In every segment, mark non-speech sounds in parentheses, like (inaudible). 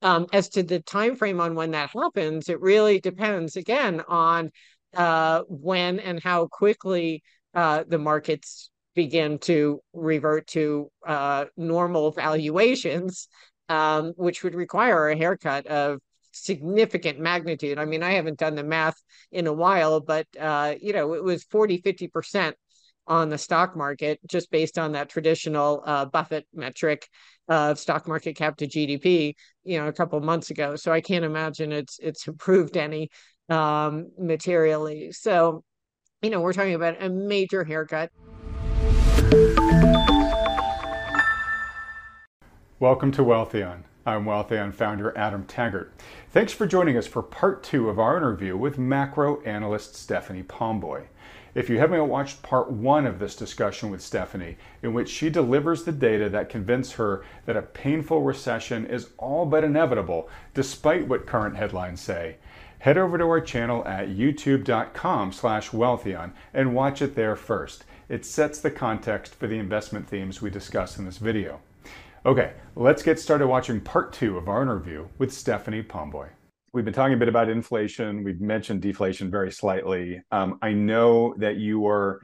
Um, as to the time frame on when that happens, it really depends again on uh, when and how quickly uh, the markets begin to revert to uh, normal valuations, um, which would require a haircut of significant magnitude. I mean, I haven't done the math in a while, but uh, you know, it was 40, 50% on the stock market just based on that traditional uh, Buffett metric of stock market cap to GDP, you know, a couple months ago. So I can't imagine it's it's improved any um, materially. So, you know, we're talking about a major haircut. Welcome to Wealthion. I'm Wealthion founder Adam Taggart. Thanks for joining us for part two of our interview with macro analyst Stephanie Pomboy. If you haven't watched part one of this discussion with Stephanie, in which she delivers the data that convince her that a painful recession is all but inevitable, despite what current headlines say, head over to our channel at youtube.com slash wealthion and watch it there first. It sets the context for the investment themes we discuss in this video. Okay, let's get started watching part two of our interview with Stephanie Pomboy. We've been talking a bit about inflation. We've mentioned deflation very slightly. Um, I know that you are,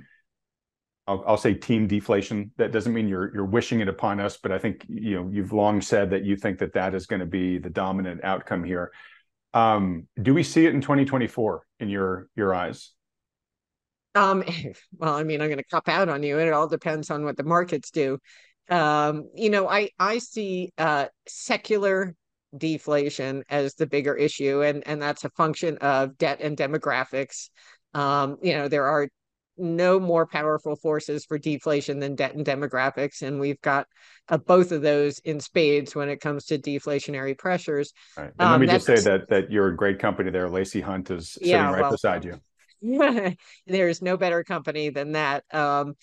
I'll, I'll, say team deflation. That doesn't mean you're you're wishing it upon us, but I think you know you've long said that you think that that is going to be the dominant outcome here. Um, do we see it in 2024 in your your eyes? Um, (laughs) well, I mean, I'm going to cop out on you, it all depends on what the markets do um, you know, I I see uh, secular deflation as the bigger issue, and and that's a function of debt and demographics. Um, you know, there are no more powerful forces for deflation than debt and demographics, and we've got uh, both of those in spades when it comes to deflationary pressures. Right. And um, let me just say that that you're a great company there. Lacey Hunt is sitting yeah, right well, beside you. (laughs) There's no better company than that. Um,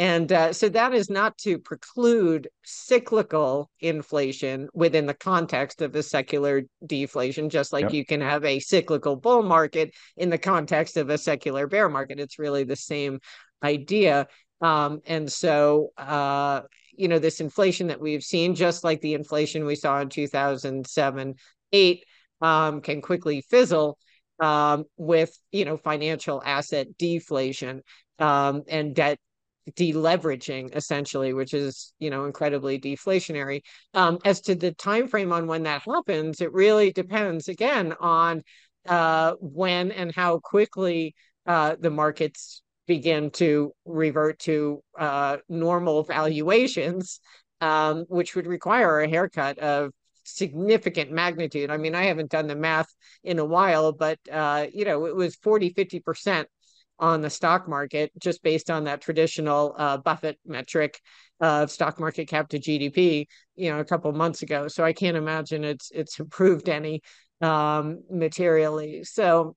and uh, so that is not to preclude cyclical inflation within the context of a secular deflation, just like yep. you can have a cyclical bull market in the context of a secular bear market. It's really the same idea. Um, and so, uh, you know, this inflation that we've seen, just like the inflation we saw in 2007, eight, um, can quickly fizzle um, with, you know, financial asset deflation um, and debt deleveraging essentially which is you know incredibly deflationary. Um, as to the time frame on when that happens it really depends again on uh, when and how quickly uh, the markets begin to revert to uh, normal valuations um, which would require a haircut of significant magnitude. I mean i haven't done the math in a while but uh, you know it was 40 50 percent on the stock market just based on that traditional uh, Buffett metric of stock market cap to GDP, you know, a couple months ago. So I can't imagine it's it's improved any um, materially. So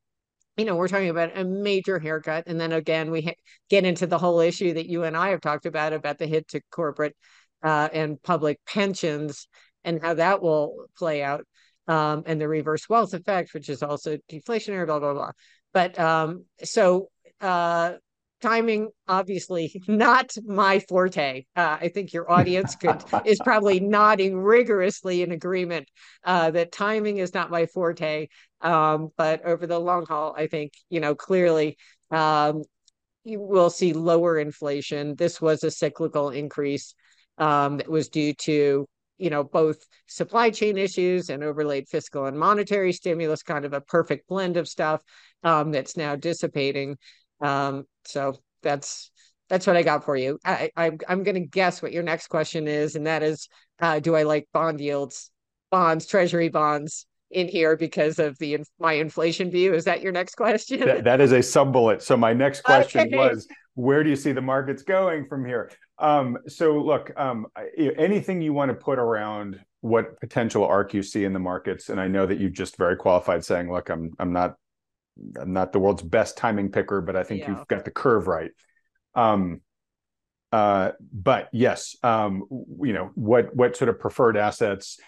you know, we're talking about a major haircut, and then again we ha- get into the whole issue that you and I have talked about about the hit to corporate uh, and public pensions and how that will play out. Um, and the reverse wealth effect, which is also deflationary, blah, blah, blah. But um, so uh, timing obviously not my forte. Uh, i think your audience could is (laughs) probably nodding rigorously in agreement uh, that timing is not my forte. Um, but over the long haul i think you know clearly um, you will see lower inflation. This was a cyclical increase um, that was due to you know both supply chain issues and overlaid fiscal and monetary stimulus kind of a perfect blend of stuff um, that's now dissipating um, so that's that's what I got for you. I, I I'm going to guess what your next question is, and that is, uh, do I like bond yields, bonds, treasury bonds in here because of the my inflation view? Is that your next question? that, that is a sub bullet. So my next (laughs) question okay. was, where do you see the markets going from here? Um, so look, um, anything you want to put around what potential arc you see in the markets, and I know that you've just very qualified saying, look, I'm I'm not I'm not the world's best timing picker, but I think yeah. you've got the curve right. Um, uh, but yes, um, you know what what sort of preferred assets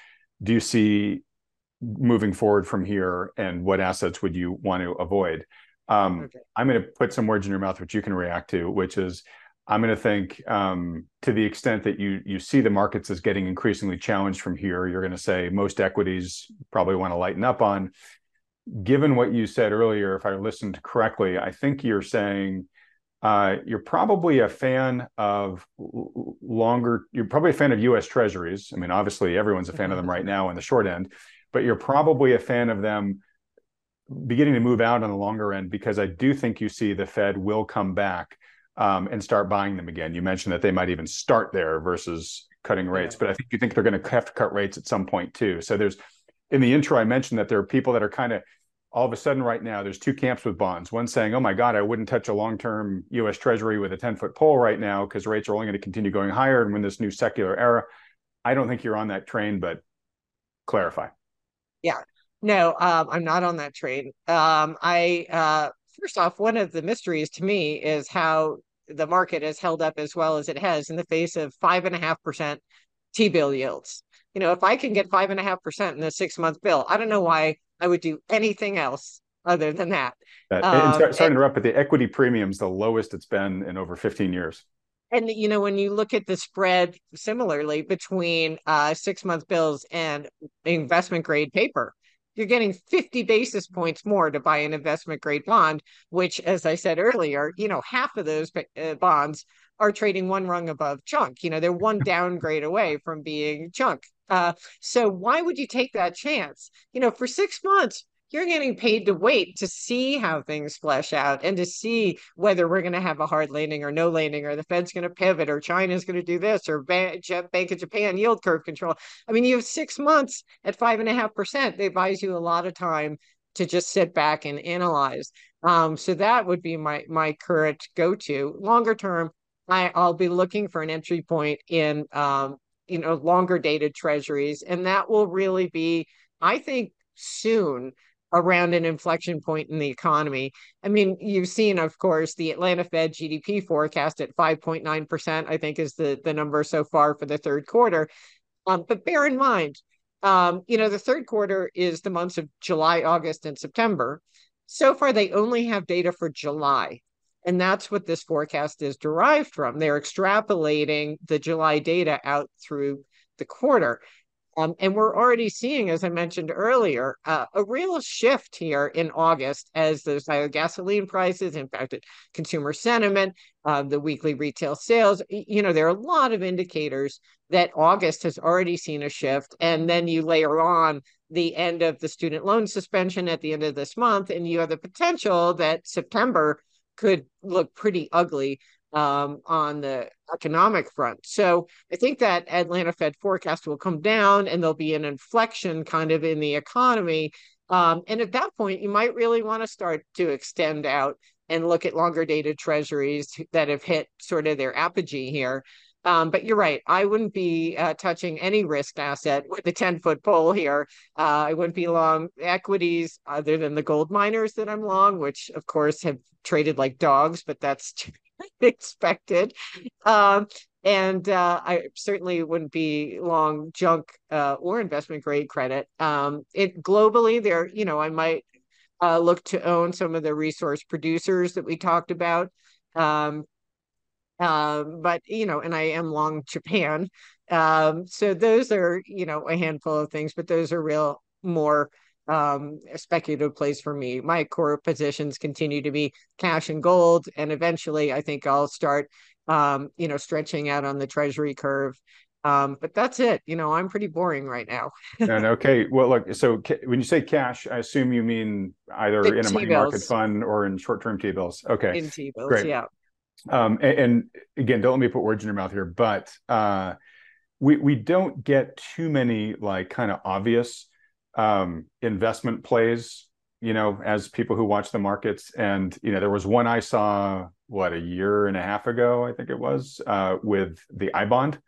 do you see moving forward from here, and what assets would you want to avoid? Um, okay. I'm going to put some words in your mouth which you can react to, which is I'm going to think um, to the extent that you you see the markets as getting increasingly challenged from here, you're going to say most equities probably want to lighten up on. Given what you said earlier, if I listened correctly, I think you're saying uh, you're probably a fan of longer. You're probably a fan of U.S. Treasuries. I mean, obviously, everyone's a fan of them right now in the short end, but you're probably a fan of them beginning to move out on the longer end because I do think you see the Fed will come back um, and start buying them again. You mentioned that they might even start there versus cutting rates, yeah. but I think you think they're going to have to cut rates at some point too. So there's in the intro, I mentioned that there are people that are kind of all of a sudden right now there's two camps with bonds. One saying oh my god i wouldn't touch a long-term us treasury with a 10-foot pole right now because rates are only going to continue going higher and when this new secular era i don't think you're on that train but clarify. Yeah. No um, i'm not on that train. Um, i uh, first off one of the mysteries to me is how the market has held up as well as it has in the face of five and a half percent t-bill yields you know if i can get five and a half percent in a six month bill i don't know why I would do anything else other than that. Uh, and, um, sorry, sorry to interrupt, but the equity premium is the lowest it's been in over 15 years. And you know, when you look at the spread similarly between uh, six month bills and investment grade paper, you're getting 50 basis points more to buy an investment grade bond, which, as I said earlier, you know, half of those uh, bonds are trading one rung above junk. You know, they're one (laughs) downgrade away from being junk. Uh, so why would you take that chance? You know, for six months, you're getting paid to wait to see how things flesh out and to see whether we're going to have a hard landing or no landing or the Fed's going to pivot or China's going to do this or Bank of Japan yield curve control. I mean, you have six months at five and a half percent. They buys you a lot of time to just sit back and analyze. Um, so that would be my my current go to. Longer term, I, I'll be looking for an entry point in um, you know longer dated treasuries and that will really be i think soon around an inflection point in the economy. I mean you've seen of course the atlanta fed gdp forecast at 5.9% i think is the the number so far for the third quarter. Um, but bear in mind um, you know the third quarter is the months of july august and september. So far they only have data for july and that's what this forecast is derived from. They're extrapolating the July data out through the quarter. Um, and we're already seeing, as I mentioned earlier, uh, a real shift here in August as those higher gasoline prices impacted consumer sentiment, uh, the weekly retail sales. You know, there are a lot of indicators that August has already seen a shift. And then you layer on the end of the student loan suspension at the end of this month, and you have the potential that September could look pretty ugly um, on the economic front. So I think that Atlanta Fed forecast will come down and there'll be an inflection kind of in the economy. Um, and at that point, you might really want to start to extend out and look at longer dated treasuries that have hit sort of their apogee here. Um, but you're right. I wouldn't be uh, touching any risk asset with a 10 foot pole here. Uh, I wouldn't be long equities other than the gold miners that I'm long, which of course have traded like dogs, but that's (laughs) expected. Um, and uh, I certainly wouldn't be long junk uh, or investment grade credit. Um, it globally, there, you know, I might uh, look to own some of the resource producers that we talked about. Um, um, but you know, and I am long Japan. Um, so those are you know a handful of things, but those are real more um, speculative place for me. My core positions continue to be cash and gold, and eventually, I think I'll start um, you know stretching out on the treasury curve. Um, but that's it. You know, I'm pretty boring right now. and (laughs) okay, well, look. So ca- when you say cash, I assume you mean either the in a money market fund or in short-term T-bills. Okay, in T-bills, Great. yeah. Um, and, and, again, don't let me put words in your mouth here, but uh, we we don't get too many like kind of obvious um, investment plays, you know, as people who watch the markets. And you know, there was one I saw what a year and a half ago, I think it was, uh, with the I bond.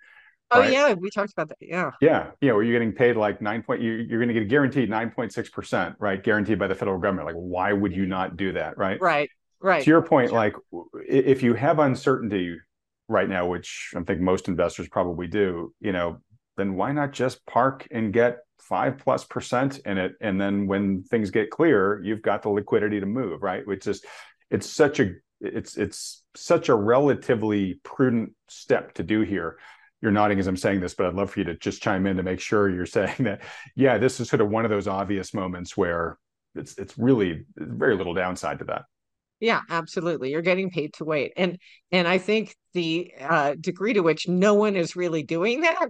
Oh right? yeah, we talked about that. Yeah. Yeah, yeah. Where you're getting paid like nine point, you, you're going to get a guaranteed nine point six percent, right? Guaranteed by the federal government. Like, why would you not do that, right? Right. Right. To your point, like if you have uncertainty right now, which I think most investors probably do, you know, then why not just park and get five plus percent in it? And then when things get clear, you've got the liquidity to move, right? Which is it's such a it's it's such a relatively prudent step to do here you're nodding as I'm saying this, but I'd love for you to just chime in to make sure you're (laughs) saying that, yeah, this is sort of one of those obvious moments where it's it's really very little downside to that. Yeah, absolutely. You're getting paid to wait, and and I think the uh, degree to which no one is really doing that,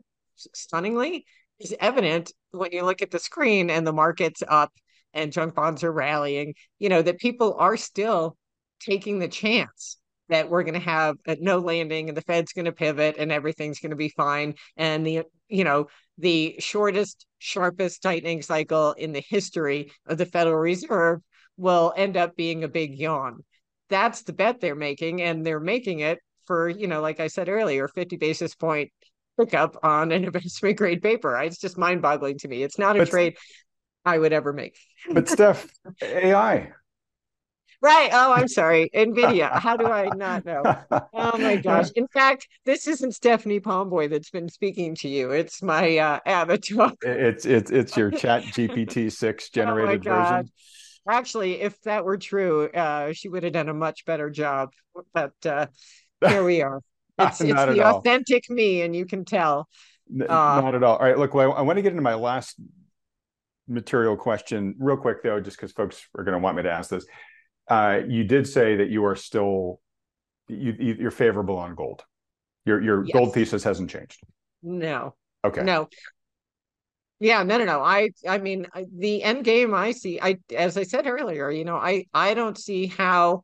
stunningly, is evident when you look at the screen and the market's up and junk bonds are rallying. You know that people are still taking the chance that we're going to have no landing and the Fed's going to pivot and everything's going to be fine. And the, you know, the shortest, sharpest tightening cycle in the history of the Federal Reserve will end up being a big yawn. That's the bet they're making. And they're making it for, you know, like I said earlier, 50 basis point pickup on an (laughs) investment grade paper. It's just mind boggling to me. It's not a but, trade I would ever make. (laughs) but Steph, AI, Right. Oh, I'm sorry. NVIDIA. (laughs) How do I not know? Oh my gosh. In fact, this isn't Stephanie Pomboy that's been speaking to you. It's my uh, avatar. It's it's it's your Chat GPT six generated oh version. Actually, if that were true, uh, she would have done a much better job. But uh, (laughs) here we are. It's it's the authentic all. me, and you can tell. Uh, not at all. All right. Look, well, I want to get into my last material question real quick, though, just because folks are going to want me to ask this uh, you did say that you are still you, you're favorable on gold. Your your yes. gold thesis hasn't changed. No. Okay. No. Yeah, no, no, no. I, I mean, the end game I see. I, as I said earlier, you know, I, I don't see how,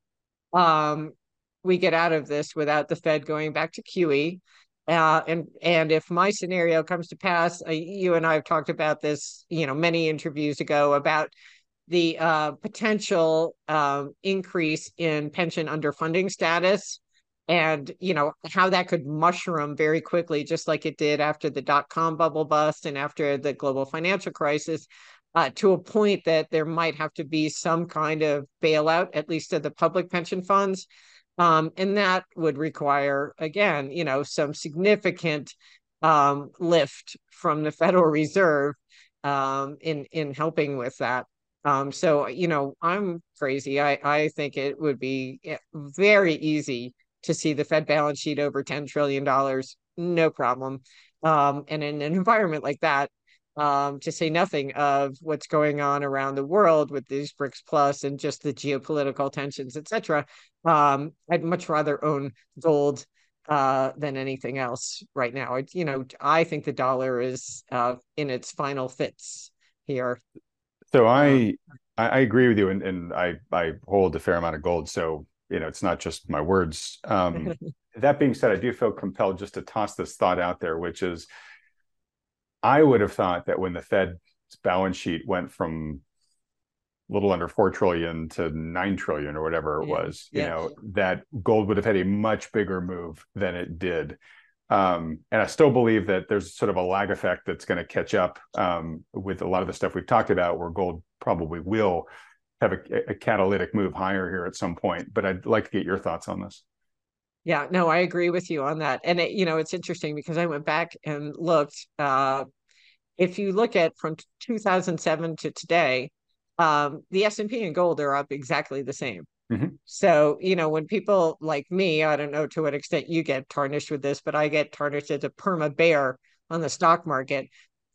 um, we get out of this without the Fed going back to QE. Uh, and and if my scenario comes to pass, you and I have talked about this, you know, many interviews ago about the uh, potential um, increase in pension underfunding status and you know how that could mushroom very quickly just like it did after the dot-com bubble bust and after the global financial crisis uh, to a point that there might have to be some kind of bailout at least of the public pension funds um, and that would require again you know some significant um, lift from the (laughs) federal reserve um, in in helping with that um, so you know, I'm crazy. I I think it would be eh, very easy to see the Fed balance sheet over ten trillion dollars, no problem. Um, and in an (laughs) environment like that, um, to say nothing of what's going on around the world with these BRICS plus and just the geopolitical tensions, etc. Um, I'd much rather own gold uh, than anything else right now. It, you know, I think the dollar is uh, in its final fits here. So I I, agree with you, and, and I I hold a fair amount of gold. So you know, it's not just my words. Um, (laughs) that being said, I do feel compelled just to toss this thought out there, which is, I would have thought that when the Fed's balance sheet went from a little under four trillion to nine trillion or whatever it was, yeah. you know, that gold would have had a much bigger move than it did. Um, and I still believe that there's sort of a lag effect that's going to catch up um, with a lot of the stuff we've talked about, where gold probably will have a, a, catalytic move higher here at some point. But I'd like to get your thoughts on this. Yeah, no, I agree with you on that. And it, you know, it's interesting because I went back and looked. Uh, if you look at from 2007 to today, um, the S and P and gold are up exactly the same. Mm-hmm. So, you know, when people like me, I don't know to what extent you get tarnished with this, but I get tarnished as a perma bear on the stock market,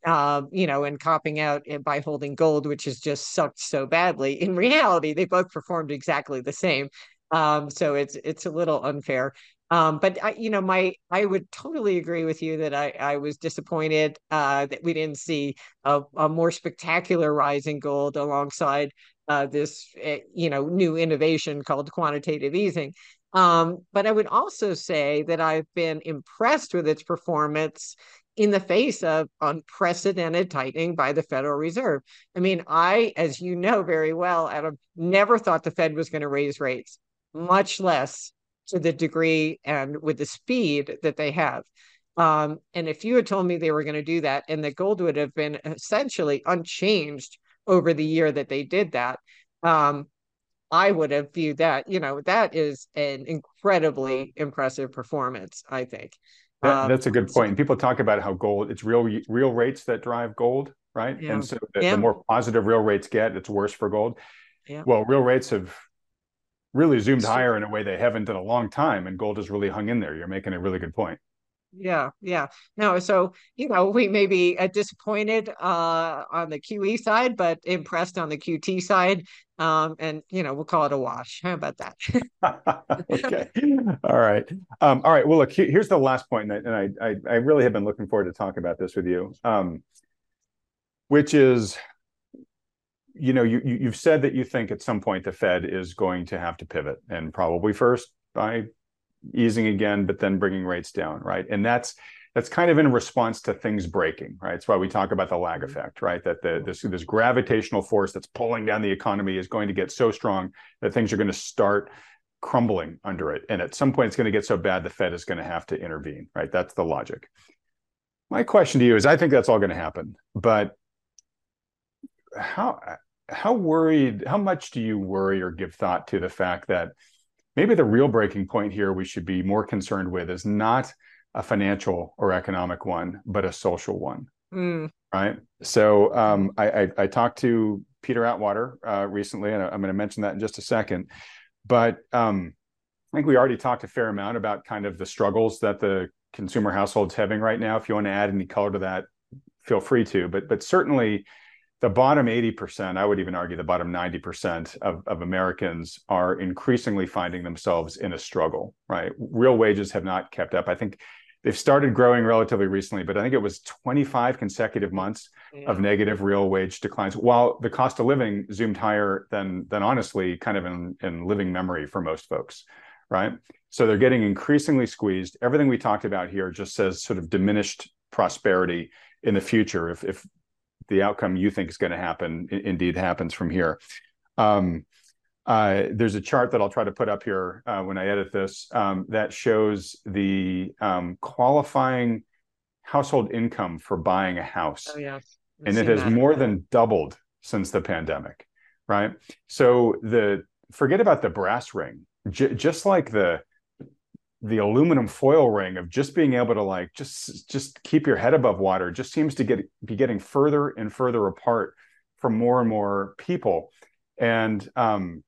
uh, you know, and copping out by holding gold, which has just sucked so badly. In (laughs) reality, they both performed exactly the same. Um, so it's it's a little unfair. Um, but I, you know, my I would totally agree with you that I I was disappointed uh, that we didn't see a, a more spectacular rise in gold alongside uh, this eh, you know new innovation called quantitative easing. Um, but I would also say that I've been impressed with its performance in the face of unprecedented tightening by the Federal Reserve. I mean, I, as you know very well, Adam, never thought the Fed was going to raise rates, much less to the degree and with the speed that they have. Um, and if you had told me they were going to do that and that gold would have been essentially unchanged over the year that they did that, um, I would have viewed that, you know, that is an incredibly impressive performance, I think. That, um, that's a good point. And people talk about how gold, it's real real rates that drive gold, right? Yeah. And so the, yeah. the more positive real rates get, it's worse for gold. Yeah. Well, real rates have really zoomed higher in a way they haven't in a long time, and gold has really hung in there. You're making a really good point. Yeah, yeah. No, so you know, we may be uh, disappointed uh, on the QE side, but impressed on the QT side. Um, and you know, we'll call it a wash. How about that? (laughs) okay. All right. Um, all right. Well, look, here's the last point, and I, I, I really have been looking forward to talking about this with you, um, which is, you know, you you've said that you think at some point the Fed is going to have to pivot, and probably first by easing again, but then bringing rates down, right? And that's that's kind of in response to things breaking, right? That's why we talk about the lag mm-hmm. effect, right? That the this this gravitational force that's pulling down the economy is going to get so strong that things are going to start crumbling under it, and at some point it's going to get so bad the Fed is going to have to intervene, right? That's the logic. My question to you is, I think that's all going to happen, but how how worried, how much do you worry or give thought to the fact that maybe the real breaking point here we should be more concerned with is not a financial or economic one, but a social one. Mm. Right. So um, I, I, I, talked to Peter Atwater uh, recently, and I'm going to mention that in just a second. But um, I think we already talked a fair amount about kind of the struggles that the consumer household's having right now. If you want to add any color to that, feel free to. But but certainly the bottom 80%, I would even argue the bottom 90% of, of Americans are increasingly finding themselves in a struggle, right? Real wages have not kept up. I think they've started growing relatively recently, but I think it was 25 consecutive months yeah. of mm. negative real wage declines, while the cost of living zoomed higher than, than honestly kind of in, in living memory for most folks, right? So they're getting increasingly squeezed. Everything we talked about here just says sort of diminished prosperity in the future if, if the outcome you think is going to happen indeed happens from here. Um, uh, there's a chart that I'll try to put up here uh, when I edit this um, that shows the um, qualifying household income for buying a house. Oh, yeah. and it has that. more than doubled since the pandemic, right? So the forget about the brass ring, J- just like the the aluminum foil ring of just being able to like just just keep your head above water just seems to get be getting further and further apart from more and more people. And um,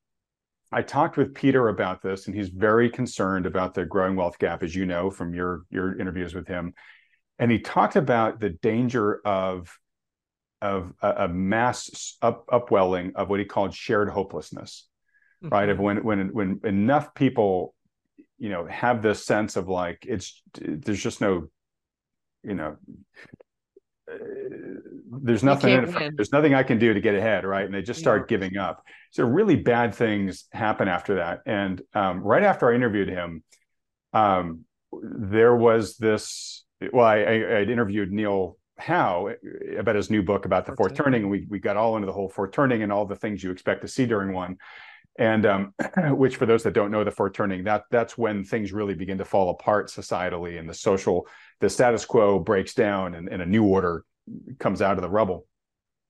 i talked with peter about this and he's very concerned about the growing wealth gap as you know from your your interviews with him. And he talked about the danger of of a, a mass up, upwelling of what he called shared hopelessness mm-hmm. right of when when when enough people you know have this sense of like it's there's just no you know uh, there's nothing there's nothing I can do to get ahead, right? And they just start yeah. giving up. So really bad things happen after that. And um, right after I interviewed him, um, there was this. Well, I, I interviewed Neil Howe about his new book about the fourth, fourth turning, and we we got all into the whole fourth turning and all the things you expect to see during one and um, (clears throat) which for those that don't know the fourth turning that that's when things really begin to fall apart societally and the social the status quo breaks down and, and a new order comes out of the rubble.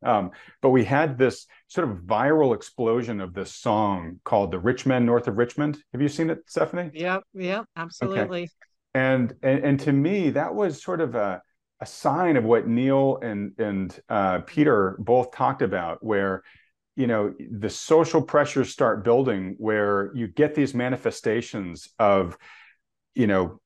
Um, but we had this sort of viral explosion of this song called the rich men north of richmond. Have you seen it stephanie? Yeah yeah absolutely. Okay. and, and and to me that was sort of a a sign of what Neil and and uh, Peter both talked about, where you know the social pressures start building where you get these manifestations of you know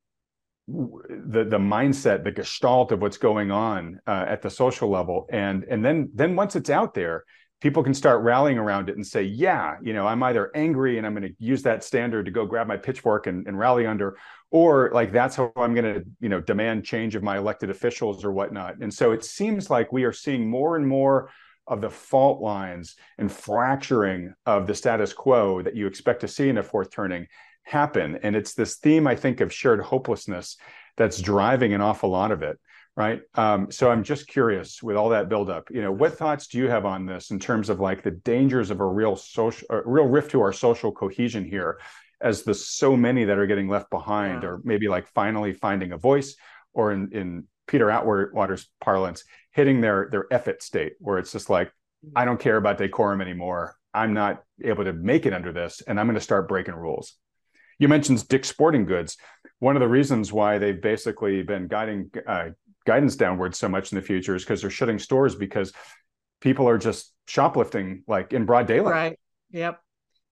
the the mindset the gestalt of what's going on uh, at the social level. And and then then once it's out there people can start rallying around it and say yeah you know i'm either angry and i'm going to use that standard to go grab my pitchfork and, and rally under or like that's how i'm going to you know demand change of my elected officials or whatnot. And so it seems like we are seeing more and more of the fault lines and fracturing of the status quo that you expect to see in a fourth turning happen. And it's this theme, I think, of shared hopelessness that's driving an awful lot of it. Right. Um, so I'm just curious with all that buildup, you know, what thoughts do you have on this in terms of like the dangers of a real social, a real rift to our social cohesion here as the so many that are getting left behind yeah. or maybe like finally finding a voice or in, in Peter Atwater's parlance, hitting their their effort state where it's just like I don't care about decorum anymore. I'm not able to make it under this, and I'm going to start breaking rules. You mentioned Dick's Sporting Goods. One of the reasons why they've basically been guiding uh, guidance downwards so much in the future is because they're shutting stores because people are just shoplifting like in broad daylight. Right. Yep.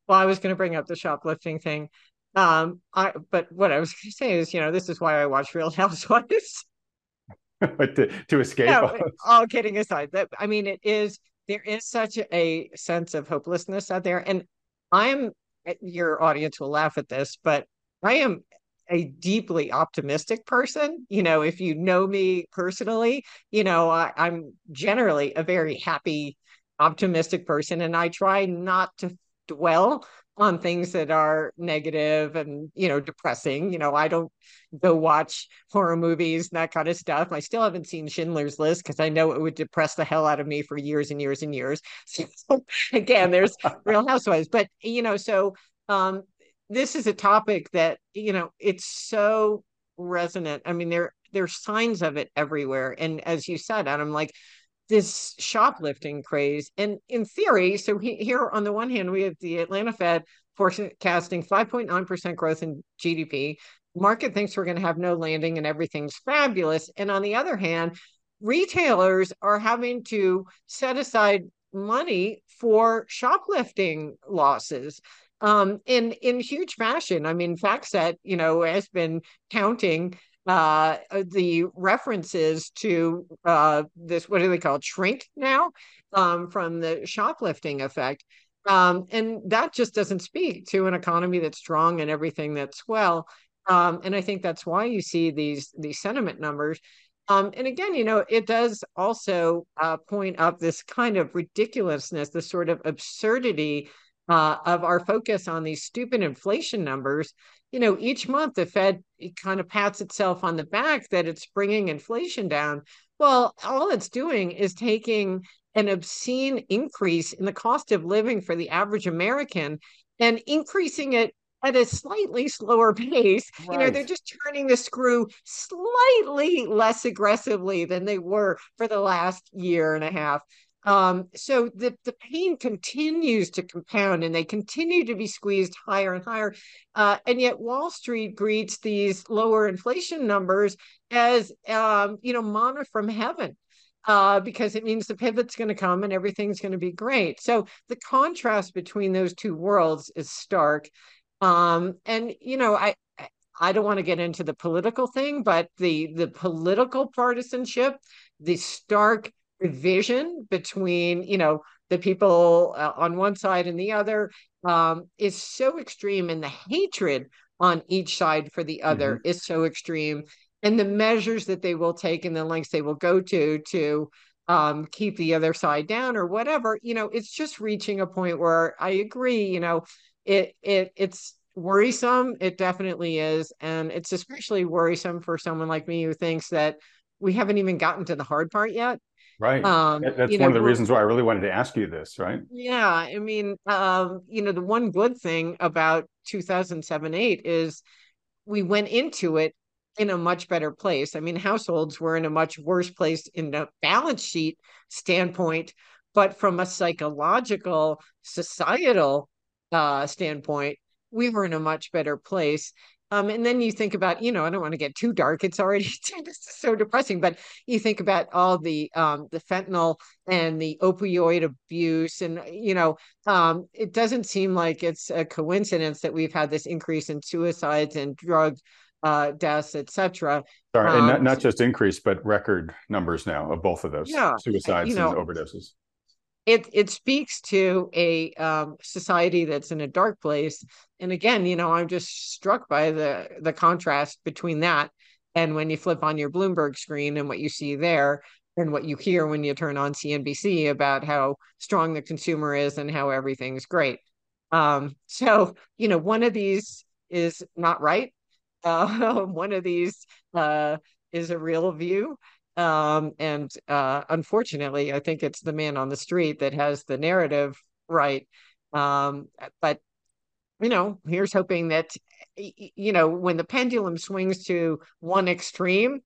well, I was going to bring up the shoplifting thing. Um, I but what I was going to say is, you know, this is why I watch Real Housewives. (laughs) but to, to escape. No, eh, all kidding aside, that I mean, it is there is such a sense of hopelessness out there, and I'm eh, your audience will laugh at this, but I am a deeply optimistic person. You know, if you know me personally, you know, I, I'm generally a very happy, optimistic person, and I try not to dwell on things that are negative and you know depressing you know i don't go watch horror movies and that kind of stuff. I still haven't seen schindler's list because i know it would depress the hell out of me for years and years and years. (laughs) So again there's (laughs) real housewives but you know so um this is a topic that you know it's so resonant. I mean there there's signs of it everywhere. And as you said adam like this shoplifting craze. And in theory, so he, here on the one hand, we have the Atlanta Fed forecasting 5.9% growth in GDP. Market thinks we're going to have no landing and everything's fabulous. And on the other hand, retailers are having to set aside money for shoplifting losses um, in in huge fashion. I mean, FactSet, you know, has been counting uh, the references to uh, this, what do they call shrink now um, from the shoplifting effect. Um, and that just doesn't speak to an economy that's strong and everything that's well. Um, and I think that's why you see these these sentiment numbers. Um, and again, you know, it does also uh, point up this kind of ridiculousness, this sort of absurdity uh, of our focus on these stupid inflation numbers you know, each month the Fed kind of pats itself on the back that it's bringing inflation down. Well, all it's doing is taking an obscene increase in the cost of living for the average American and increasing it at a slightly slower (laughs) pace. Right. You know, they're just turning the screw slightly less aggressively than they were for the last year and a half. Um, so the, the pain continues to compound and they continue to be squeezed higher and higher. Uh, and yet Wall Street greets these lower inflation numbers as, um, you know, mana from heaven. Uh, because it means the pivot's going to come and everything's going to be great. So the contrast between those two worlds is stark. Um, and you know, I I don't want to get into the political thing, but the the political partisanship, the stark division between you know the people uh, on one side and the other um, is so extreme and the hatred on each side for the other mm-hmm. is so extreme. And the measures that they will take and the lengths they will go to to um, keep the other side down or whatever you know it's just reaching a point where i agree you know it it it's worrisome. It definitely is. And it's especially worrisome for someone like me who thinks that we haven't even gotten to the hard part yet Right. Um, That's one know, of the reasons why I really wanted to ask you this, right? Yeah. I mean, um, you know, the one good thing about 2007 8 is we went into it in a much better place. I mean, households were in a much worse place in a balance sheet standpoint, but from a psychological, societal uh, standpoint, we were in a much better place. Um, and then you think about, you know, I don't want to get too dark. It's already (laughs) so depressing, but you think about all the um, the fentanyl and the opioid abuse, and you know, um, it doesn't seem like it's a coincidence that we've had this increase in suicides and drug uh, deaths, etc. Sorry, and not, um, not just increase, but record numbers now of both of those yeah, suicides you know, and overdoses it it speaks to a um, society that's in a dark place. And again, you know, I'm just struck by the the contrast between that and when you flip on your Bloomberg screen and what you see there and what you hear when you turn on CNBC about how strong the consumer is and how everything's great. Um, so, you know, one of these is not right. (laughs) Uh, one of these uh, is a real view. Um, and uh, unfortunately, I think it's the man on the street that has the narrative right. Um, but you know, here's hoping that you know when the pendulum swings to one extreme,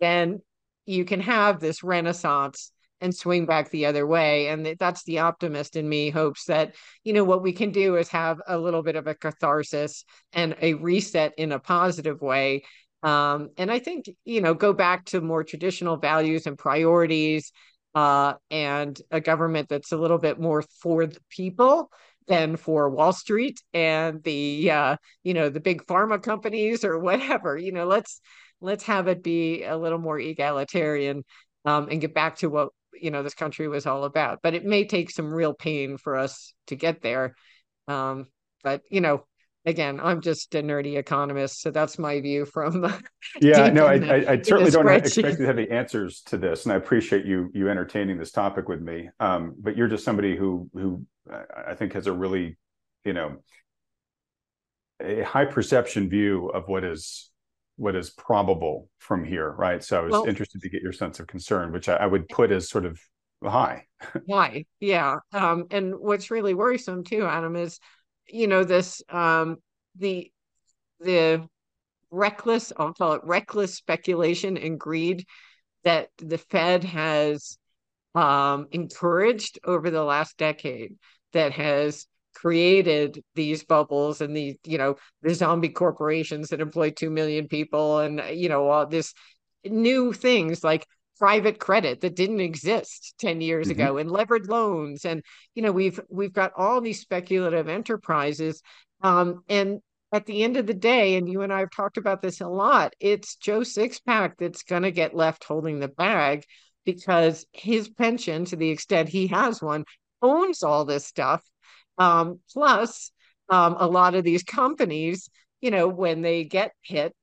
then you can have this renaissance and swing back the other way. And that's the optimist in me hopes that, you know, what we can do is have a little bit of a catharsis and a reset in a positive way um, and I think, you know, go back to more traditional values and priorities uh, and a government that's a little bit more for the people than for Wall Street and the uh, you know the big pharma companies or (laughs) whatever. You know, let's let's have it be a little more egalitarian um, and get back to what you know this country was all about. But it may take some real pain for us to get there. Um, but you know, again, I'm just a nerdy economist, so that's my view from. (laughs) yeah, no, I, I, I certainly don't expect to have the answers to this, and I appreciate you you entertaining this topic with me. Um, but you're just somebody who who I think has a really, you know, a high perception view of what is what is probable from here, right? So I was well, interested to get your sense of concern, which I, I would put as sort of high. (laughs) high, yeah. Um, and what's really worrisome too, Adam, is you know this um, the the reckless I'll call it reckless speculation and greed that the Fed has um, encouraged over the last decade that has created these bubbles and the you know the zombie corporations that employ 2 million people and you know all this new things like private credit that didn't exist 10 years mm-hmm. ago and levered loans. And you know we've we've got all these speculative enterprises. Um, and at the end of the day and you and I have talked about this a lot it's Joe Sixpack that's going to get left holding the bag because his pension to the extent he has one owns all this stuff. Um, plus um, a lot of these companies you know when they get hit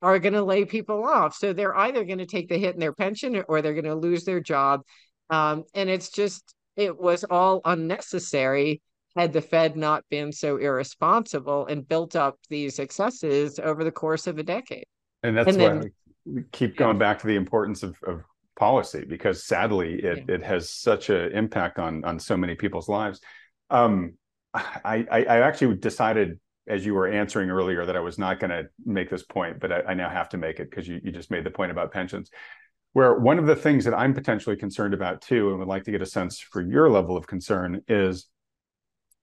are going to lay people off. So they're either going to take the hit in their pension or they're going to lose their job. Um, and it's just, it was all unnecessary had the Fed not been so irresponsible and built up these excesses over the course of a decade. And that's and why then, we keep going back to the importance of, of policy because sadly it, yeah. it has such an impact on on so many people's lives. Um, I, I, I actually decided as you were answering earlier that I was not going to make this point, but I, I, now have to make it because you, you just made the point about pensions. Where one of the things that I'm potentially concerned about too, and would like to get a sense for your level of concern, is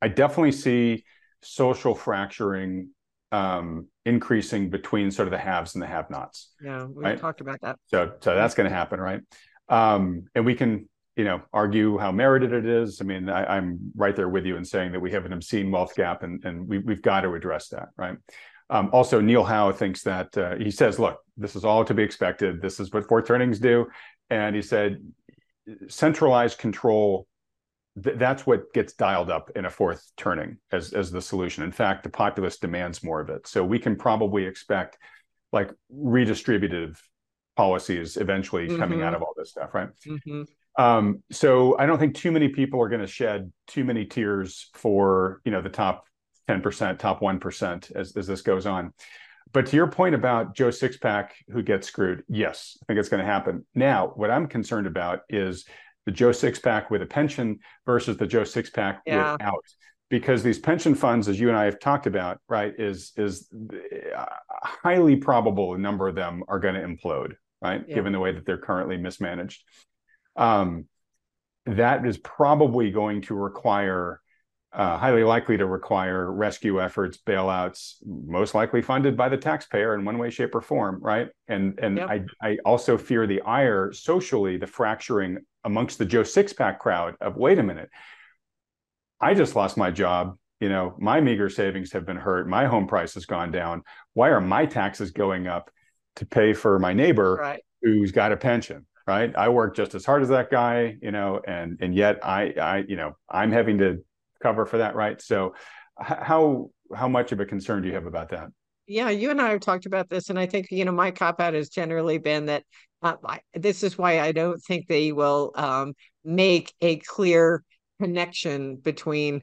I definitely see social fracturing um, increasing between sort of the haves and the have-nots. Yeah, we right? talked about that. So, so that's going to happen, right? Um, and we can you know argue how merited it is. I mean, I, am right there with you in saying that we have an obscene wealth gap, and and we, we've got to address that, right? Um, also, Neil Howe thinks that uh, he says, "Look, this is all to be expected. This is what fourth turnings do," and he said, "Centralized control." Th- that's what gets dialed up in a fourth turning as as the solution. In fact, the populace demands more of it, so we can probably expect like redistributive policies eventually mm-hmm. coming out of all this stuff, right? Mm-hmm. Um, so I don't think too many people are going to shed too many tears for you know the top 10%, top 1% as, as this goes on. But to your point about Joe Sixpack who gets screwed, yes, I think it's going to happen. Now, what I'm concerned about is the Joe Sixpack with a pension versus the Joe Sixpack yeah. without. Because these pension funds, as you and I have talked about, right, is is uh, highly probable a number of them are going to implode, right, yeah. given the way that they're currently mismanaged um, that is probably going to require uh, highly likely to require rescue efforts, bailouts, most likely funded by the taxpayer in one way, shape, or form, right? And and yep. I I also fear the ire socially, the fracturing amongst the Joe Sixpack crowd of wait a minute, I just lost my job. You know, my meager savings have been hurt. My home price has gone down. Why are my taxes going up to pay for my neighbor right. who's got a pension? Right? I work just as hard as that guy, you know, and and yet I I you know I'm having to cover for that, right? So how how much of a concern do you have about that? Yeah, you and I have talked about this, and I think you know my cop out has generally been that uh, I, this is why I don't think they will um, make a clear connection between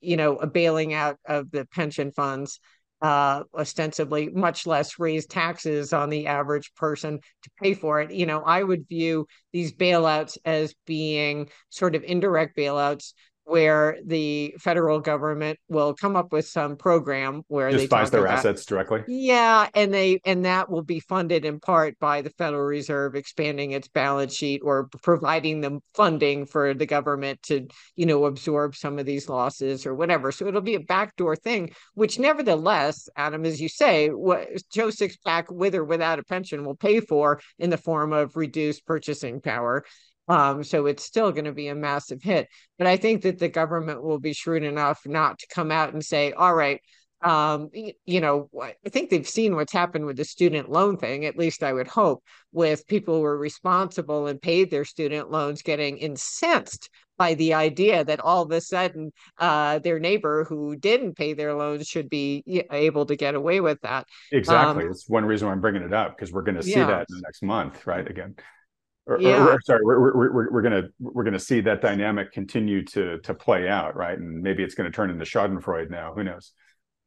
you know a bailing out of the pension funds uh, ostensibly, much less raise taxes on the average person to pay for it. You know, I would view these bailouts as being sort of indirect bailouts where the federal government will come up with some program where just they buys their about, assets directly. Yeah, and they and that will be funded in part by the Federal Reserve expanding its balance sheet or providing them funding for the government to, you know, absorb some of these losses or whatever. So it'll be a backdoor thing, which nevertheless, Adam, as you say, what Joe Sixpack with or without a pension will pay for in the form of reduced purchasing power Um, so it's still going to be a massive hit. But I think that the government will be shrewd enough not to come out and say, all right, um, you know, I think they've seen what's happened with the student loan thing, at least I would hope, with people who were responsible and paid their student loans getting incensed by the idea that all of a sudden uh, their neighbor who didn't pay their loans should be able to get away with that. Exactly. Um, it's one reason why I'm bringing it up because we're going to see yeah. that in the next month, right? Again. Or, yeah. Or, or, sorry, we're, we're, we're, we're gonna we're gonna see that dynamic continue to to play out, right? And maybe it's going to turn into Schadenfreude now. Who knows?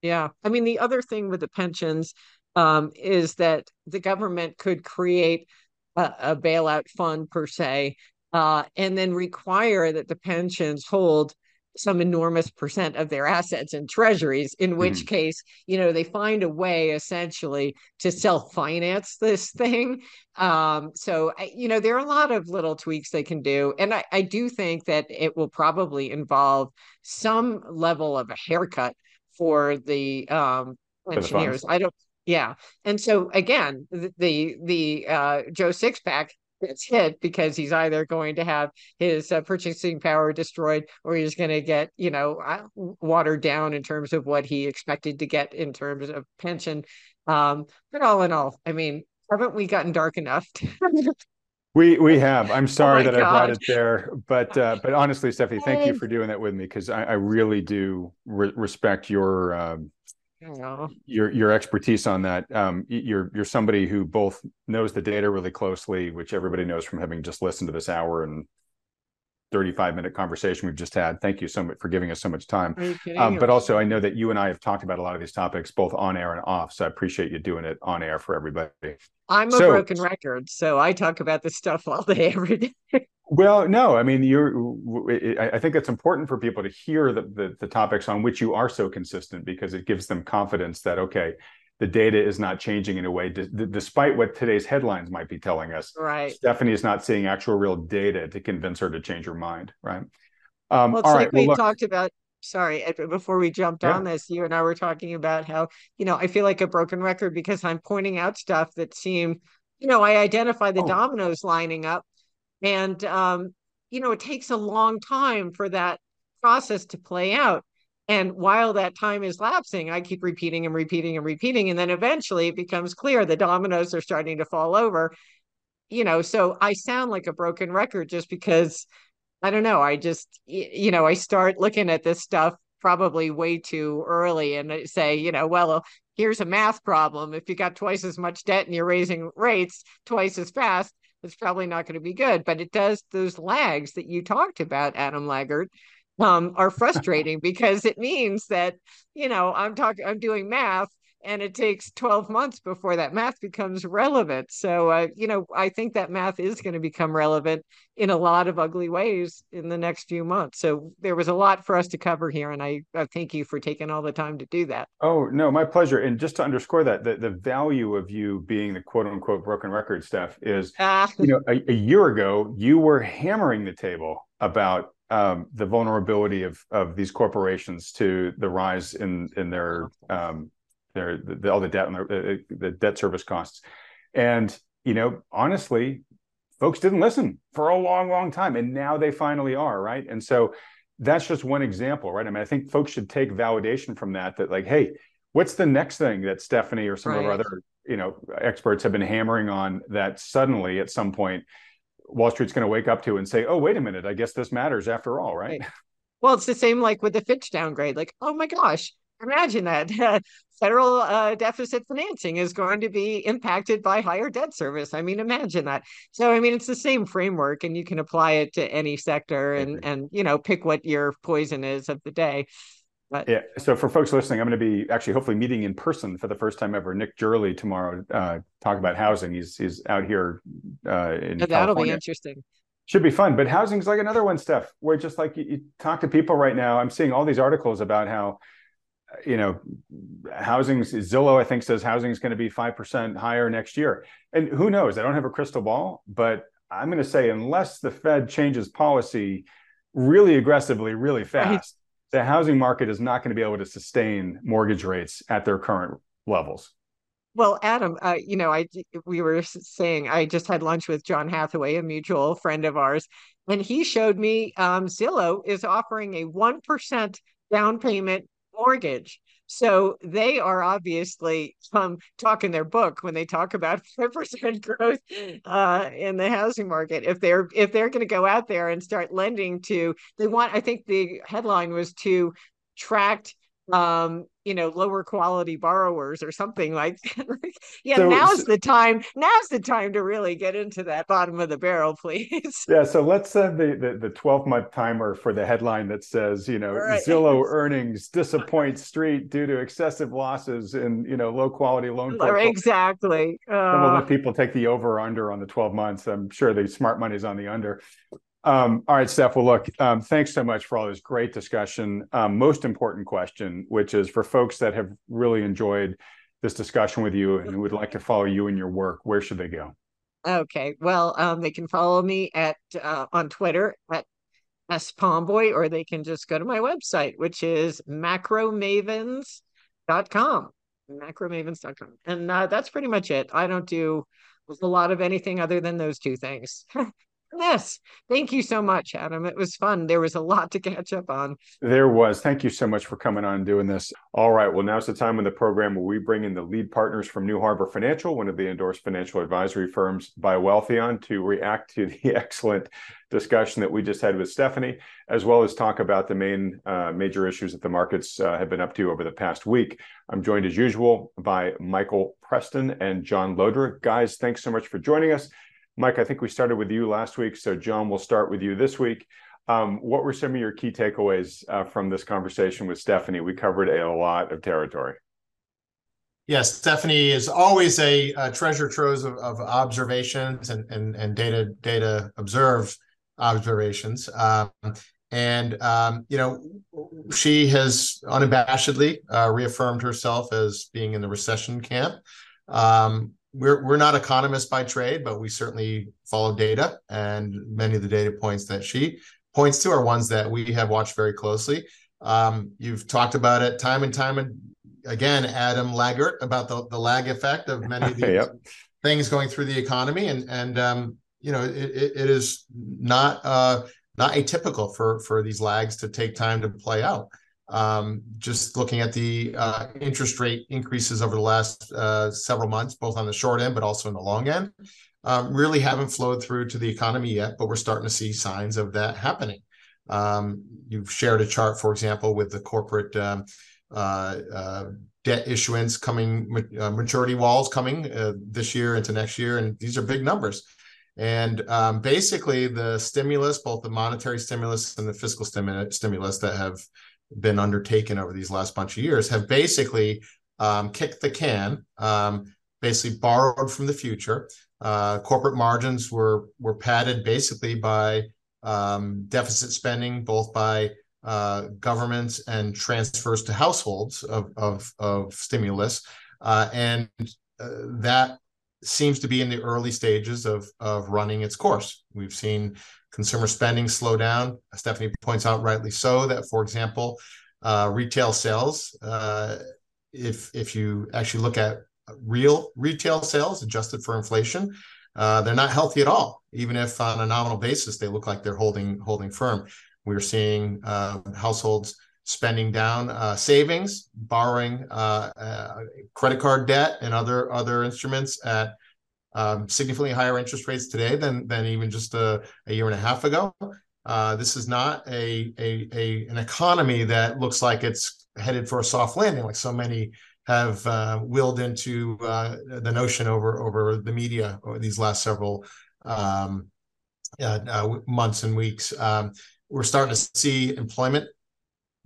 Yeah. I mean, the other thing with the pensions um, is that the government could create a, a bailout fund per se, uh, and then require that the pensions hold some enormous percent of their assets in treasuries, in which mm-hmm. case, you know, they find a way essentially to self finance this (laughs) thing. Um, so, you know, there are a lot of little tweaks they can do. And I, I do think that it will probably involve some level of a haircut for the um, pensioners. I don't. Yeah, and so again, the the, the uh, Joe Sixpack gets hit because he's either going to have his uh, purchasing power destroyed or he's going to get you know uh, watered down in terms of what he expected to get in terms of pension. Um, but all in all, I mean, haven't we gotten dark enough? (laughs) We we have. I'm oh sorry oh that God. I brought it there, but uh, but honestly, Stephanie, thank you for doing that with me because I, I, really do re- respect your um, your your expertise on that. Um, you're you're somebody who both knows the data really closely, which everybody knows from having just listened to this hour and 35 minute conversation we've just had. Thank you so much for giving us so much time. Um, but also, I know that you and I have talked about a lot of these topics both on air and off. So I appreciate you doing it on air for everybody. I'm a so, broken record, so I talk about this stuff all day, every day. (laughs) well, no, I mean, you're. I think it's important for people to hear the, the the topics on which you are so consistent because it gives them confidence that okay, the data is not changing in a way, d- despite what today's headlines might be telling us. Right. Stephanie is not seeing actual real data to convince her to change her mind. Right. Um, well, it's like right. we well, talked about. Sorry, before we jumped yeah. on this, you and I were talking about how you know I feel like a broken record because I'm pointing out stuff that seem, you know, I identify the oh. dominoes lining up, and um, you know, it takes a long time for that process to play out. And while that time is lapsing, I keep repeating and repeating and repeating. And then eventually it becomes clear the dominoes are starting to fall over. You know, so I sound like a broken record just because I don't know. I just, you know, I start looking at this stuff probably way too early and say, you know, well, here's a math problem. If you got twice as much debt and you're raising rates twice as fast, it's probably not going to be good. But it does those lags that you talked about, Adam Laggert um, are (laughs) frustrating because it means that you know i'm talking i'm doing math and it takes 12 months before that math becomes relevant. So uh, you know i think that math is going to become relevant in a lot of ugly ways in the next few months. So there was a lot for us to cover here and i, I thank you for taking all the time to do that. Oh no my pleasure. And just to underscore that the, the value of you being the quote unquote broken record stuff is ah. you know a, a year ago you were hammering the table about um, the vulnerability of of these corporations to the rise in in their um, their the, all the debt and the, uh, uh, the debt service costs, and you know honestly, folks didn't listen for a long long time, and now they finally are right, and so that's just one example, right? I mean, I think folks should take validation from that. That like, hey, what's the next thing that Stephanie or some right. of our other you know experts have been hammering on that suddenly at some point Wall Street's going to wake up to and say, "Oh, wait a minute, I guess this matters after all, right?" right. Well, it's the same like with the Fitch downgrade. Like, oh my gosh, imagine that (laughs) federal uh, deficit financing is going to be impacted by higher debt service. I mean, imagine that. So, I mean, it's the same framework, and you can apply it to any sector, and and you know, pick what your poison is of the day. But, yeah. So for folks listening, I'm going to be actually hopefully meeting in person for the first time ever. Nick Gerli tomorrow uh, talk about housing. He's he's out here uh, in that'll California. be interesting. Should be fun, but housing's like another one, Steph. Where just like you, you talk to people right now, I'm seeing all these articles about how you know housing zillow i think says housing is going to be 5% higher next year. And who knows? I don't have a crystal ball but i'm going to say unless the fed changes policy really aggressively really fast the housing market is not going to be able to sustain mortgage rates at their current levels. Well, Adam, uh, you know, I we were saying I just had lunch with John Hathaway, a mutual friend of ours, and he showed me um, Zillow is offering a one percent down payment mortgage. So they are obviously um, talking their book when they talk about (laughs) five percent growth uh, in the housing market. If they're if they're going to go out there and start lending to, they want. I think the headline was to attract um you know lower quality borrowers or something like (laughs) that. yeah so, now's so, the time now's the time to really get into that bottom of the barrel (laughs) please yeah so let's set the the, the 12 month timer for the headline that says you know right. zillow (laughs) earnings disappoint street due to excessive losses in you know low quality loan portfolio. exactly uh, and we'll let people take the over or under on the 12 months i'm sure the smart money's on the under all right, Steph. Well, look, um, thanks so much for all this great discussion. Um, most important question, which is for folks that have really enjoyed this discussion with you and would like to follow you and your work, where should they go? Okay. Well, um, they can follow me at uh, on Twitter at S Pomboy, or they can just go to my website, which is macromavens.com. Macromavens.com. And uh, that's pretty much it. I don't do a lot of anything other than those two things. (laughs) Yes. Thank you so much, Adam. It was fun. There was a lot to catch up on. There was. Thank you so much for coming on and doing this. All right. Well, now's the time in the program where we bring in the lead partners from New Harbor Financial, one of the endorsed financial advisory firms by Wealthion, to react to the (laughs) excellent discussion that we just had with Stephanie, as well as talk about the main uh, major issues that the markets uh, have been up to over the past week. I'm joined as usual by Michael Preston and John Llodra. Guys, thanks so much for joining us. Mike, I think we started with you last week. So, John, we'll start with you this week. Um, what were some of your key takeaways uh, from this conversation with Stephanie? We covered a lot of territory. Yes, Stephanie is always a, a treasure trove of, of, observations and, and, and data data observed observations. Um, and um, you know, she has unabashedly uh, reaffirmed herself as being in the recession camp. Um, we're we're not economists by trade, but we certainly follow data, and many of the data points that she points to are ones that we have watched very closely. Um, you've talked about it time and time and again, Adam Laggert, about the, the lag effect of many of (laughs) these yep. things going through the economy, and and um, you know it, it is not uh, not atypical for for these lags to take time to play out. Um, just looking at the uh, interest rate increases over the last uh, several months, both on the short end but also in the long end, um, really haven't flowed through to the economy yet, but we're starting to see signs of that happening. Um, you've shared a chart, for example, with the corporate uh, debt issuance coming, maturity walls coming this year into next year, and these are big numbers. And basically, the stimulus, both the monetary stimulus and the fiscal stimulus that have been undertaken over these last bunch of years have basically um, kicked the can, um, basically borrowed from the future. Uh, corporate margins were were padded basically by um, deficit spending, both by uh, governments and transfers to households of of, of stimulus, uh, and uh, that seems to be in the early stages of of running its course. We've seen consumer spending slow down. Stephanie points out rightly so that, for example, uh, retail sales, uh, if if you actually look at real retail sales adjusted for inflation, uh, they're not healthy at all. Even if on a nominal basis they look like they're holding holding firm. We're seeing uh, households spending down uh, savings, borrowing uh, credit card debt and other other instruments at um, significantly higher interest rates today than than even just a, a year and a half ago. Uh, this is not a, a, a an economy that looks like it's headed for a soft landing, like so many have uh, willed into uh, the notion over over the media over these last several um, uh, months and weeks. Um, we're starting to see employment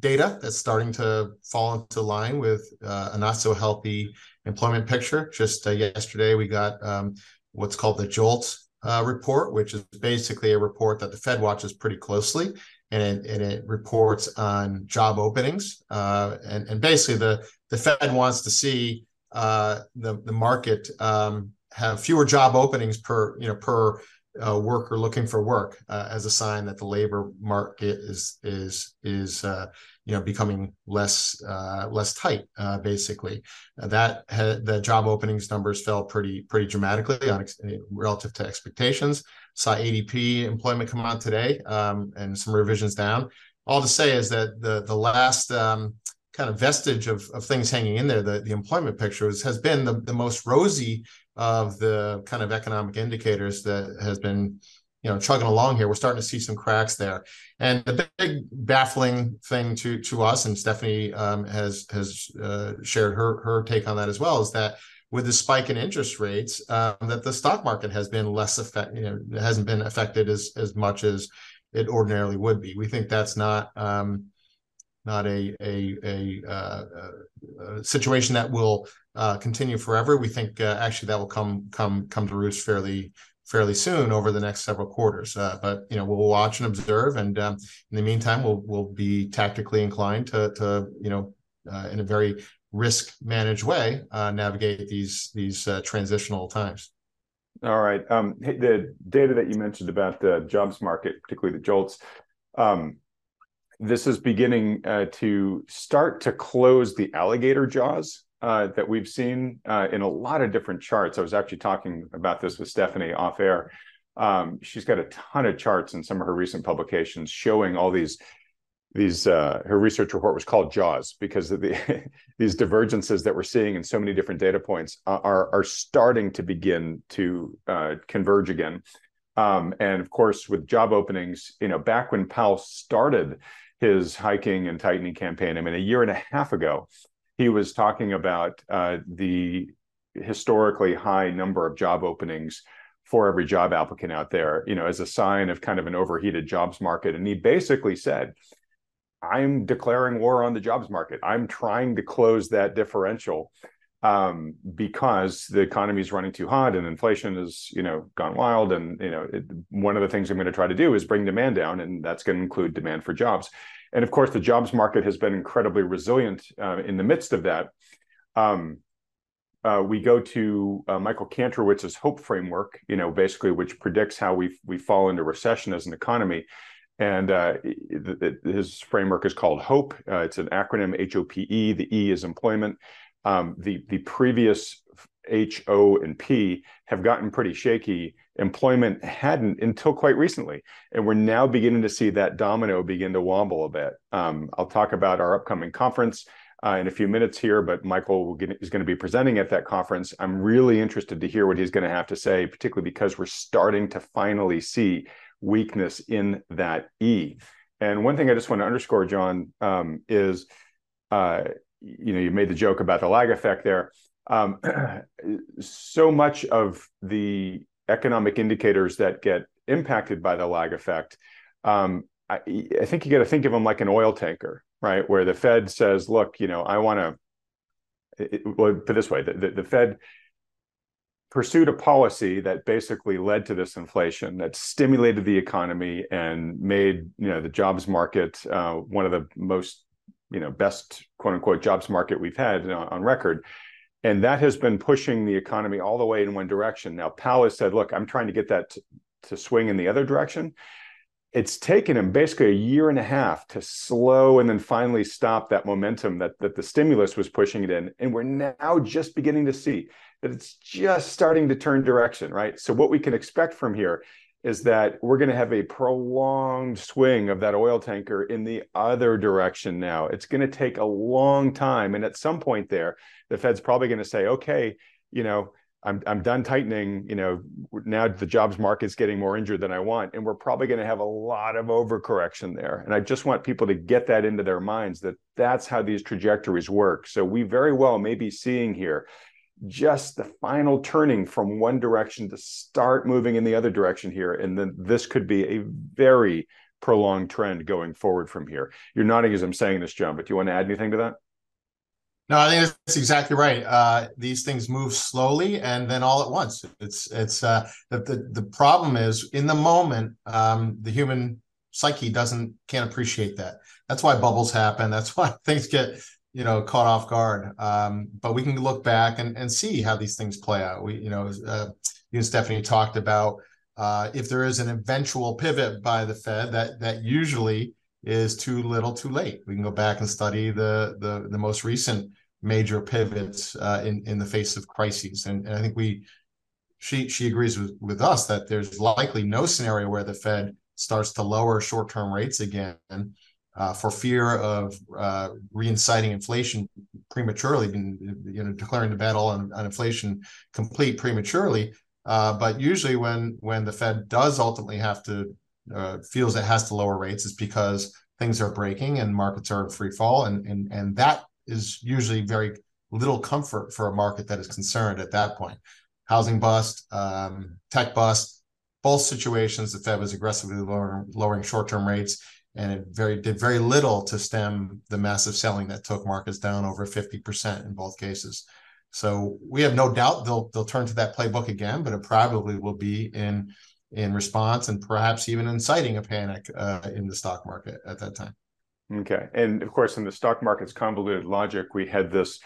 data that's starting to fall into line with uh, a not so healthy employment picture. Just uh, yesterday, we got um, what's called the JOLT uh, report, which is basically a report that the Fed watches pretty closely, and it, and it reports on job openings. Uh, and, and basically, the the Fed wants to see uh, the the market um, have fewer job openings per you know per uh, worker looking for work uh, as a sign that the labor market is is is uh, you know becoming less uh, less tight. Uh, basically, that had, the job openings numbers fell pretty pretty dramatically on relative to expectations. Saw ADP employment come out today um, and some revisions down. All to say is that the the last um, kind of vestige of, of things hanging in there, the, the employment picture is, has been the, the most rosy of the kind of economic indicators that has been you know chugging along here. We're starting to see some cracks there. And the big baffling thing to to us and stephanie um, has has uh, shared her her take on that as well is that with the spike in interest rates um, that the stock market has been less affected you know hasn't been affected as as much as it ordinarily would be. We think that's not um, not a a a, uh, a situation that will uh, continue forever. We think uh, actually that will come come come to roost fairly fairly soon over the next several quarters. Uh, but you know we'll watch and observe, and um, in the meantime we'll we'll be tactically inclined to to you know uh, in a very risk managed way uh, navigate these these transitional times. All right. Um, the data that you mentioned about the jobs market, particularly the JOLTS. Um, this is beginning uh, to start to close the alligator jaws uh, that we've seen uh, in a lot of different charts. I was actually talking about this with Stephanie off air. Um, she's got a ton of charts in some of her recent publications showing all these these uh, her research report was called jaws because the, (laughs) these divergences that we're seeing in so many different data points are are starting to begin to uh, converge again um, and of course with job openings you know back when powell started his hiking and tightening campaign. I mean, a year and a half ago, he was talking about uh, the historically high number of job openings for every job applicant out there, you know, as a sign of kind of an overheated jobs market. And he basically said, I'm declaring war on the jobs market. I'm trying to close that differential um, because the economy is running too hot and inflation has, you know, gone wild. And you know, it, one of the things I'm going to try to do is bring demand down, and that's going to include demand for jobs. And of course, the jobs market has been incredibly resilient uh, in the midst of that. Um, uh, we go to uh, Michael Kantrowitz's Hope framework, you know, basically which predicts how we we fall into recession as an economy. And uh, his framework is called HOPE. Uh, it's an acronym H O P E. The E is employment. Um, the the previous H, O, and P have gotten pretty shaky. Employment hadn't until quite recently. And we're now beginning to see that domino begin to wobble a bit. Um, I'll talk about our upcoming conference uh, in a few minutes here, but Michael get, is going to be presenting at that conference. I'm really interested to hear what he's going to have to say, particularly because we're starting to finally see weakness in that E. And one thing I just want to underscore, John, um, is uh, you know, you made the joke about the lag effect there um, (clears throat) so much of the economic indicators that get impacted by the lag effect, um, I, I, think you got to think of them like an oil tanker, right? Where the Fed says, "Look, you know, I want to." Well, put this way: the, the, the Fed pursued a policy that basically led to this inflation that stimulated the economy and made you know the jobs market uh, one of the most you know best quote unquote jobs market we've had on, on record and that has been pushing the economy all the way in one direction. Now, Powell has said, look, I'm trying to get that to, to swing in the other direction. It's taken him basically a year and a half to slow and then finally stop that momentum that, that the stimulus was pushing it in. And we're now just beginning to see that it's just starting to turn direction, right? So, what we can expect from here is that we're going to have a prolonged swing of that oil tanker in the other direction now. It's going to take a long time. And at some point there, the Fed's probably going to say, okay, you know, I'm, I'm done tightening. You know, now the jobs market's getting more injured than I want. And we're probably going to have a lot of overcorrection there. And I just want people to get that into their minds that that's how these trajectories work. So we very well may be seeing here just the final turning from one direction to start moving in the other direction here. And then this could be a very prolonged trend going forward from here. You're nodding as I'm saying this, John, but do you want to add anything to that? No, I think that's exactly right. Uh, these things move slowly and then all at once. It's it's uh, the, the the problem is in the moment, um, the human psyche doesn't can't appreciate that. That's why bubbles happen. That's why (laughs) things get you know caught off guard um, but we can look back and, and see how these things play out we you know uh, you and stephanie talked about uh, if there is an eventual pivot by the Fed, that that usually is too little, too late. We can go back and study the the, the most recent major pivots uh, in in the face of crises, and, and I think we she she agrees with with us that there's likely no scenario where the Fed starts to lower short term rates again. Uh, for fear of uh, reinciting inflation prematurely, you know, declaring the battle on, on inflation complete prematurely, uh, but usually, when when the Fed does ultimately have to uh, feels it has to lower rates, is because things are breaking and markets are in free fall, and and and that is usually very little comfort for a market that is concerned at that point. Housing bust, um, tech bust, both situations, the Fed was aggressively lowering, lowering short-term rates, and it very did very little to stem the massive selling that took markets down over 50% in both cases. So we have no doubt they'll they'll turn to that playbook again, but it probably will be in in response and perhaps even inciting a panic uh, in the stock market at that time. Okay, and of course, in the stock market's convoluted logic, we had this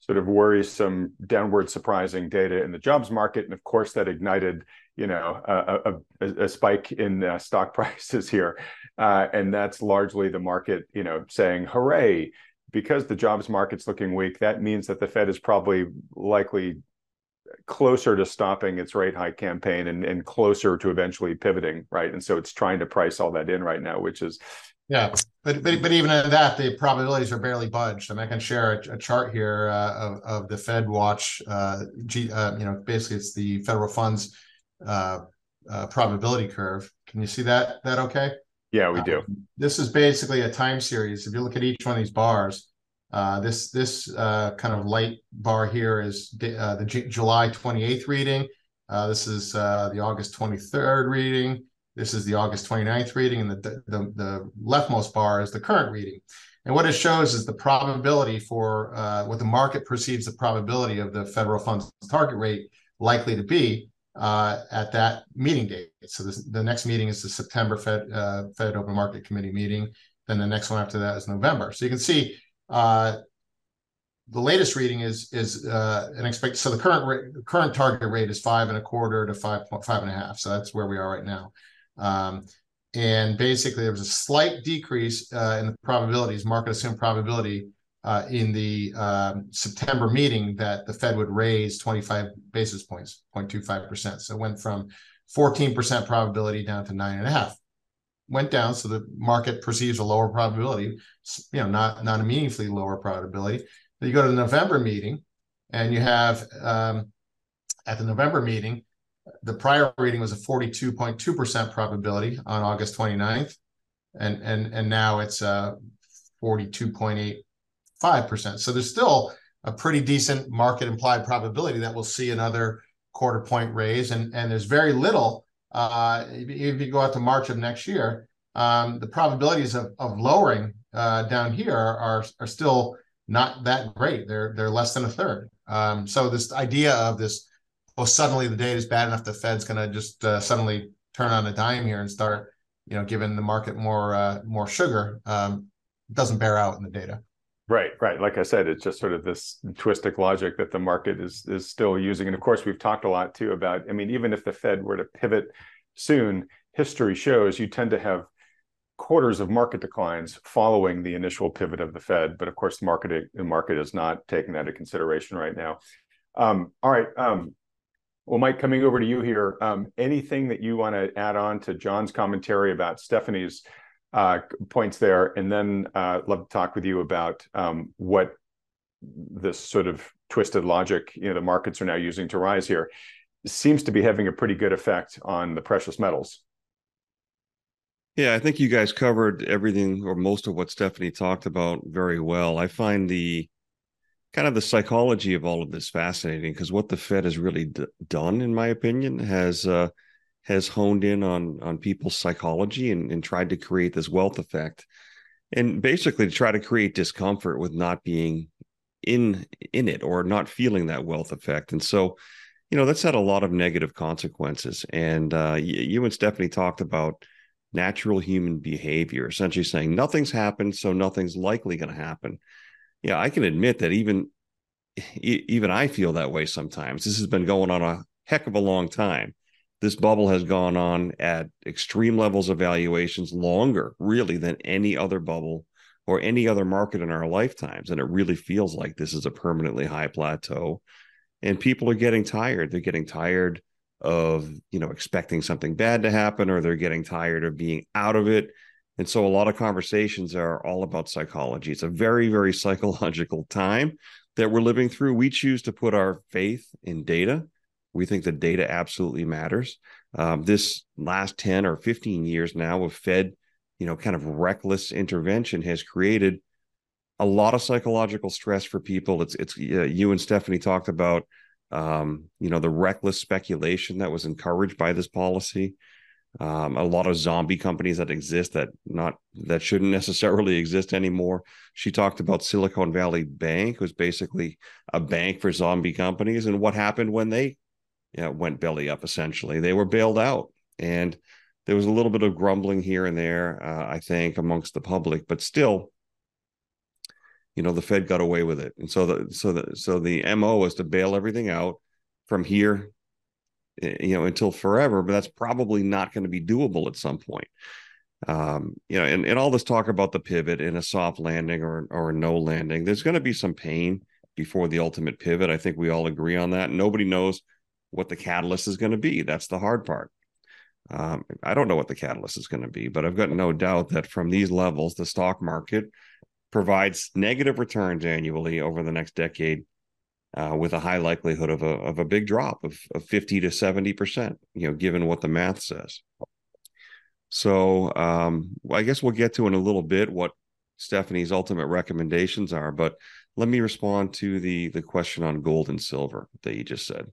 sort of worrisome downward surprising data in the jobs market, and of course, that ignited you know a, a, a spike in uh, stock (laughs) prices here, uh, and that's largely the market you know saying hooray because the jobs market's looking weak, that means that the Fed is probably likely closer to stopping its rate hike campaign and, and closer to eventually pivoting, right? And so it's trying to price all that in right now, which is yeah. But but but even in that, the probabilities are barely budged. Mean, I can share a, a chart here uh, of of the Fed Watch. Uh, G, uh, you know, basically it's the federal funds uh, uh, probability curve. Can you see that? That okay? Yeah, we do. Um, this is basically a time series. If you look at each one of these bars, uh, this this uh, kind of light bar here is uh, the J- July 28th reading. Uh, this is uh, the August 23rd reading. This is the August 29th reading, and the, the, the leftmost bar is the current reading. And what it shows is the probability for uh, what the market perceives the probability of the federal funds target rate likely to be uh, at that meeting date. So this, the next meeting is the September Fed uh, Fed Open Market Committee meeting. Then the next one after that is November. So you can see uh, the latest reading is is uh, an expect. So the current rate, current target rate is five and a quarter to five point five and a half. So that's where we are right now. Um, and basically, there was a slight decrease uh, in the probabilities, market assumed probability uh, in the um, September meeting that the Fed would raise 25 basis points, 0.25%. So it went from 14% probability down to nine and a half. Went down, so the market perceives a lower probability, you know, not not a meaningfully lower probability. But you go to the November meeting, and you have um, at the November meeting, the prior reading was a 42.2% probability on August 29th, and and and now it's uh 42.8 5%. So there's still a pretty decent market implied probability that we'll see another quarter point raise. And, and there's very little, uh, if you go out to March of next year, um, the probabilities of, of lowering uh, down here are, are still not that great. They're, they're less than a third. Um, so this idea of this, oh, suddenly the data is bad enough, the Fed's going to just uh, suddenly turn on a dime here and start, you know, giving the market more uh, more sugar um, doesn't bear out in the data. Right, right. Like I said, it's just sort of this twistic logic that the market is is still using. And of course, we've talked a lot too about. I mean, even if the Fed were to pivot soon, history shows you tend to have quarters of market declines following the initial pivot of the Fed. But of course, the market the market is not taking that into consideration right now. Um, all right. Um, well, Mike, coming over to you here. Um, anything that you want to add on to John's commentary about Stephanie's points there, and then uh, love to talk with you about um, what this sort of twisted logic you know the markets are now using to rise here seems to be having a pretty good effect on the precious metals. Yeah, I think you guys covered everything or most of what Stephanie talked about very well. I find the kind of the psychology of all of this fascinating because what the Fed has really d- done, in my opinion, has uh, has honed in on on people's psychology and, and tried to create this wealth effect. And basically to try to create discomfort with not being in in it or not feeling that wealth effect. And so you know that's had a lot of negative consequences. And uh, you and stephanie talked about natural human behavior essentially saying nothing's happened so nothing's likely going to happen. Yeah i can admit that even even i feel that way sometimes. This has been going on a heck of a long time this bubble has gone on at extreme levels of valuations longer, really, than any other bubble or any other market in our lifetimes. And it really feels like this is a permanently high plateau. And people are getting tired. They're getting tired of, you know, expecting something bad to happen, or they're getting tired of being out of it. And so a lot of conversations are all about psychology. It's a very, very (laughs) psychological time that we're living through. We choose to put our faith in data. We think the data absolutely matters. Um, this last 10 or 15 years now of Fed you know, kind of reckless intervention has created a lot of psychological stress for people. It's it's uh, you and Stephanie talked about um, you know the reckless speculation that was encouraged by this policy. Um, a lot of zombie companies that exist that not that shouldn't (laughs) necessarily exist anymore. She talked about Silicon Valley Bank was basically a bank for zombie companies, and what happened when they know, went belly up? Essentially, they were bailed out, and there was a little bit of grumbling here and there, uh, I think, amongst the public, but still, you know, the Fed got away with it, and so the so the so the mo was to bail everything out from here, eh, you know, until forever. But that's probably not going to be doable at some point. Um, you know, and, and all this talk about the pivot in a soft landing or or no landing, there's going to be some pain before the ultimate pivot. I think we all agree on that. Nobody knows what the catalyst is going to be. That's the hard part. Um, I don't know what the catalyst is going to be, but I've got no doubt that from these levels, the stock market provides negative returns annually over the next decade, uh, with a high likelihood of a of a big drop of, of fifty to seventy percent. You know, given what the math says. So um, I guess we'll get to in a little bit what Stephanie's ultimate recommendations are, but let me respond to the the question on gold and silver that you just said.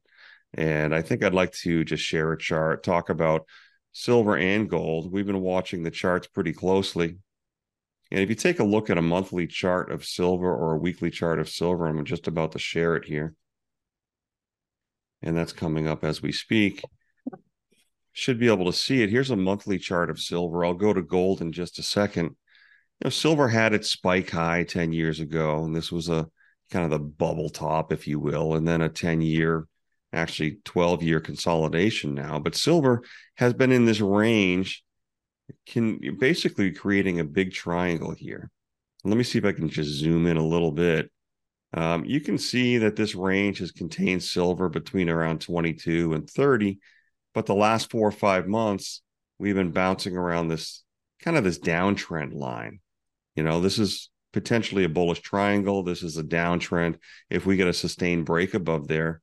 And I think I'd like to just share a chart, talk about silver and gold. We've been watching the charts pretty closely. And if you take a look at a monthly chart of silver or a weekly chart of silver, I'm just about to share it here. And that's coming up as we speak. Should be able to see it. Here's a monthly chart of silver. I'll go to gold in just a second. You know, silver had its spike high 10 years ago, and this was a kind of the bubble top, if you will, and then a 10 year actually 12 year consolidation now, but silver has been in this range, can basically creating a big triangle here. Let me see if I can just zoom in a little bit. Um, you can see that this range has contained silver between around 22 and 30, but the last four or five months, we've been bouncing around this kind of this downtrend line. You know, this is potentially a bullish triangle. This is a downtrend. If we get a sustained break above there,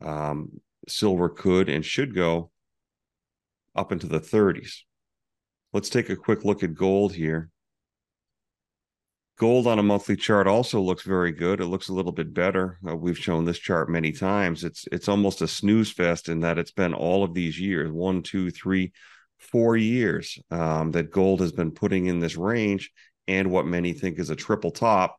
um, silver could and should go up into the 30s. Let's take a quick look at gold here. Gold on a monthly chart also looks very good. It looks a little bit better. Uh, we've shown this chart many times. It's it's almost a snooze fest in that it's been all of these years one, two, three, four years um, that gold has been putting in this range and what many think is a triple top.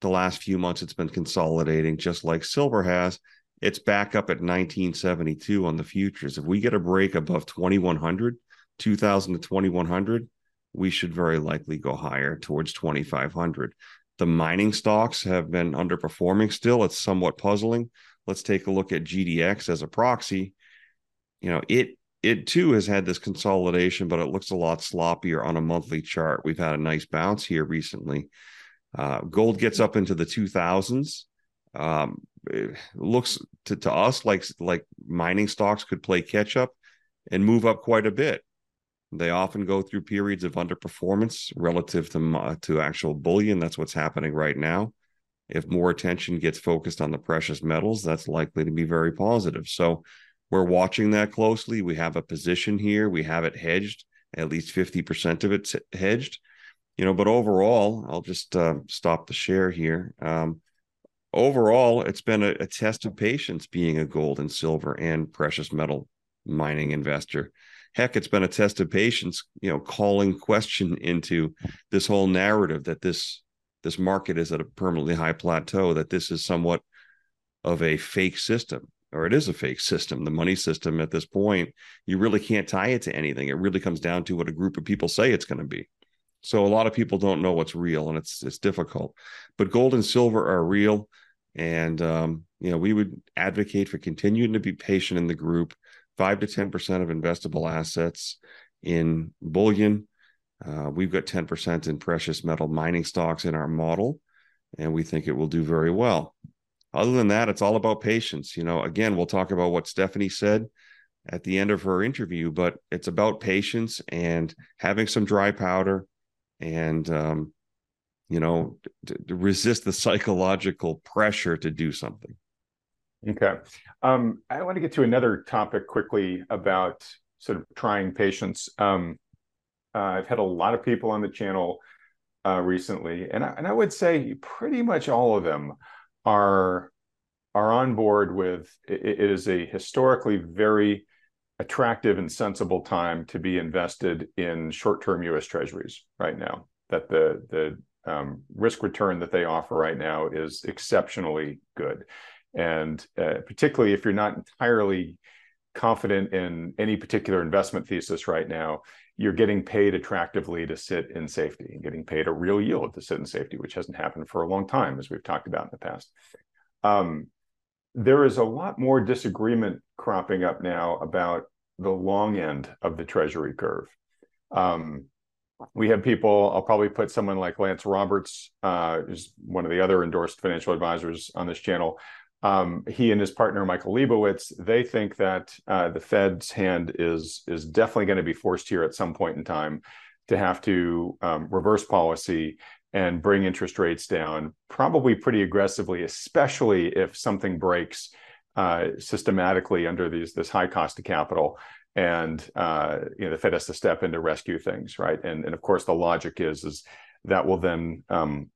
The last few months, it's been consolidating just like silver has it's back up at 1972 on the futures. If we get a break above 2100, 2000 to 2100, we should very likely go higher towards 2500. The mining stocks have been underperforming still. It's somewhat puzzling. Let's take a look at GDX as a proxy. You know, it it too has had this consolidation, but it looks a lot sloppier on a monthly chart. We've had a nice bounce here recently. Uh, gold gets up into the 2000s. Um, looks to, to us like like mining stocks could play catch up and move up quite a bit. They often go through periods of underperformance relative to to actual bullion. That's what's happening right now. If more attention gets focused on the precious metals, that's likely to be very positive. So we're watching that closely. We have a position here. We have it hedged. At least 50% of it's hedged. You know, but overall, I'll just uh, stop the share here. Um, overall, it's been a, a test of patience being a gold and silver and precious metal mining investor. Heck, it's been a test of patience, you know, calling question into this whole narrative that this this market is at a permanently high plateau, that this is somewhat of a fake system, or it is a fake system. The money system at this point, you really can't tie it to anything. It really comes down to what a group of people say it's going to be. So a lot of people don't know what's real, and it's it's difficult. But gold and silver are real. And um, you know, we would advocate for continuing to be patient in the group. five to ten percent of investable assets in bullion. Uh, we've got ten percent in precious metal mining stocks in our model, and we think it will do very well. Other than that, it's all about patience. You know, again, we'll talk about what Stephanie said at the end of her interview, but it's about patience and having some dry powder and, um, you know, to, to resist the psychological pressure to do something. Okay. Um, I want to get to another topic quickly about sort of trying patience. Um, uh, I've had a lot of people on the channel uh, recently, and I, and I would say pretty much all of them are are on board with it, it is a historically very attractive and sensible time to be invested in short-term U.S. Treasuries right now. That the the um, risk return that they offer right now is exceptionally good, and uh, particularly if you're not entirely confident in any particular investment thesis right now, you're getting paid attractively to sit in safety and getting paid a real yield to sit in safety, which hasn't happened for a long time, as we've talked about in the past. Um, there is a lot more disagreement cropping up now about the long end of the treasury curve. Um, we have people, I'll probably put someone like Lance Roberts, uh, who's one of the other endorsed financial advisors on this channel. Um, he and his partner Michael Lebowitz, they think that uh, the Fed's hand is is definitely going to be forced here at some point in time to have to um, reverse policy and bring interest rates down, probably pretty aggressively, especially if something breaks uh, systematically under these this high cost of capital, and uh, you know the Fed has to step in to rescue things, right? And and of course the logic is is that will then um,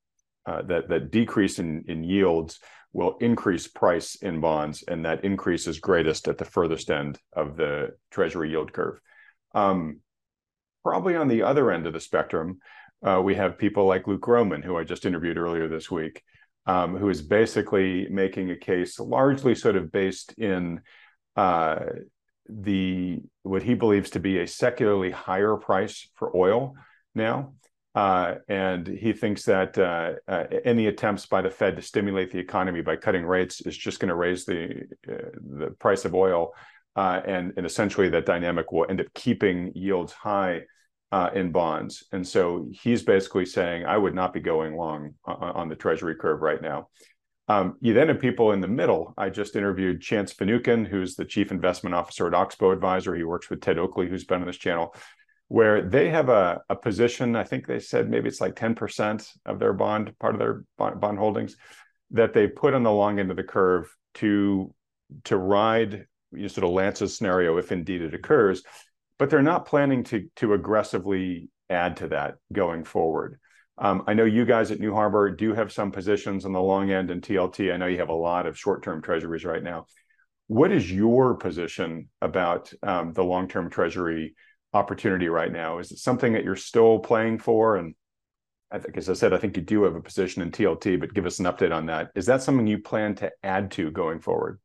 uh, that that decrease in in yields will increase price in bonds, and that increase is greatest at the furthest end of the Treasury yield curve. Um, probably on the other end of the spectrum, uh, we have people like Luke Gromen, who I just interviewed earlier this week, um, who is basically making a case largely sort of based in uh, the what he believes to be a secularly higher price for oil now. Uh, and he thinks that uh, uh, any attempts by the Fed to stimulate the economy by cutting rates is just going to raise the uh, the price of oil, and and essentially that dynamic will end up keeping yields high uh, in bonds. And so he's basically saying, I would not be going long on, on the Treasury curve right now. Um, you then have people in the middle. I just interviewed Chance Finucane, who's the chief investment officer at Oxbow Advisor. He works with Ted Oakley, who's been on this channel, where they have a, a position. I think they said maybe it's like 10% of their bond, part of their bond, holdings, that they put on the long end of the curve to to ride you know, sort of Lance's scenario if indeed it occurs but they're not planning to to aggressively add to that going forward. Um, I know you guys at New Harbor do have some positions on the long end in TLT. I know you have a lot of short-term treasuries right now. What is your position about um, the long-term treasury opportunity right now? Is it something that you're still playing for? And I think, as I said, I think you do have a position in TLT, but give us an update on that. Is that something you plan to add to going forward?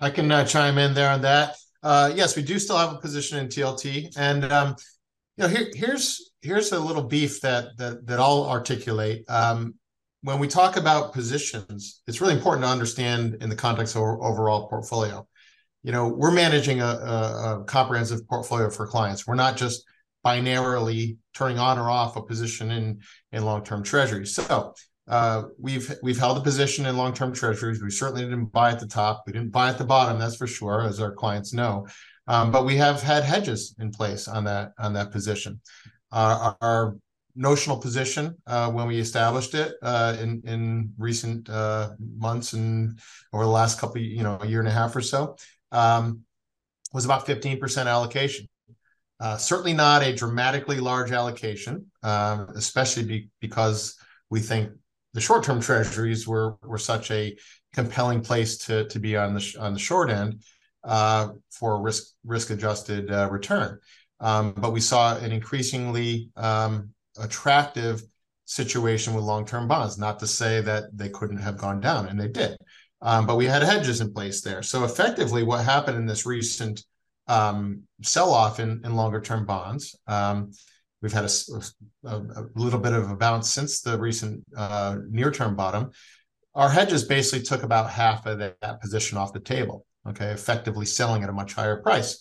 I can uh, chime in there on that. Uh, yes, we do still have a position in TLT, and um, you know, here, here's here's a little beef that that that I'll articulate. Um, when we talk about positions, it's really important to understand in the context of our overall portfolio. You know, we're managing a, a, a comprehensive portfolio for clients. We're not just binarily turning on or off a position in in long-term treasuries. So uh, we've we've held a position in long-term treasuries. We certainly didn't buy at the top. We didn't buy at the bottom, that's for sure, as our clients know. Um, but we have had hedges in place on that on that position. Uh, our notional position uh, when we established it uh, in in recent uh, months and over the last couple, you know, a year and a half or so, um, was about 15% allocation. Uh, certainly not a dramatically large allocation, um, especially be, because we think the short-term treasuries were were such a compelling place to to be on the on the short end uh, for risk risk adjusted uh, return. Um, but we saw an increasingly um, attractive situation with long-term bonds. Not to say that they couldn't have gone down, and they did. Um, but we had hedges in place there. So effectively, what happened in this recent um, sell-off in, in longer-term bonds um, We've had a, a, a, little bit of a bounce since the recent uh, near term bottom. Our hedges basically took about half of that, that position off the table. okay, effectively selling at a much higher price.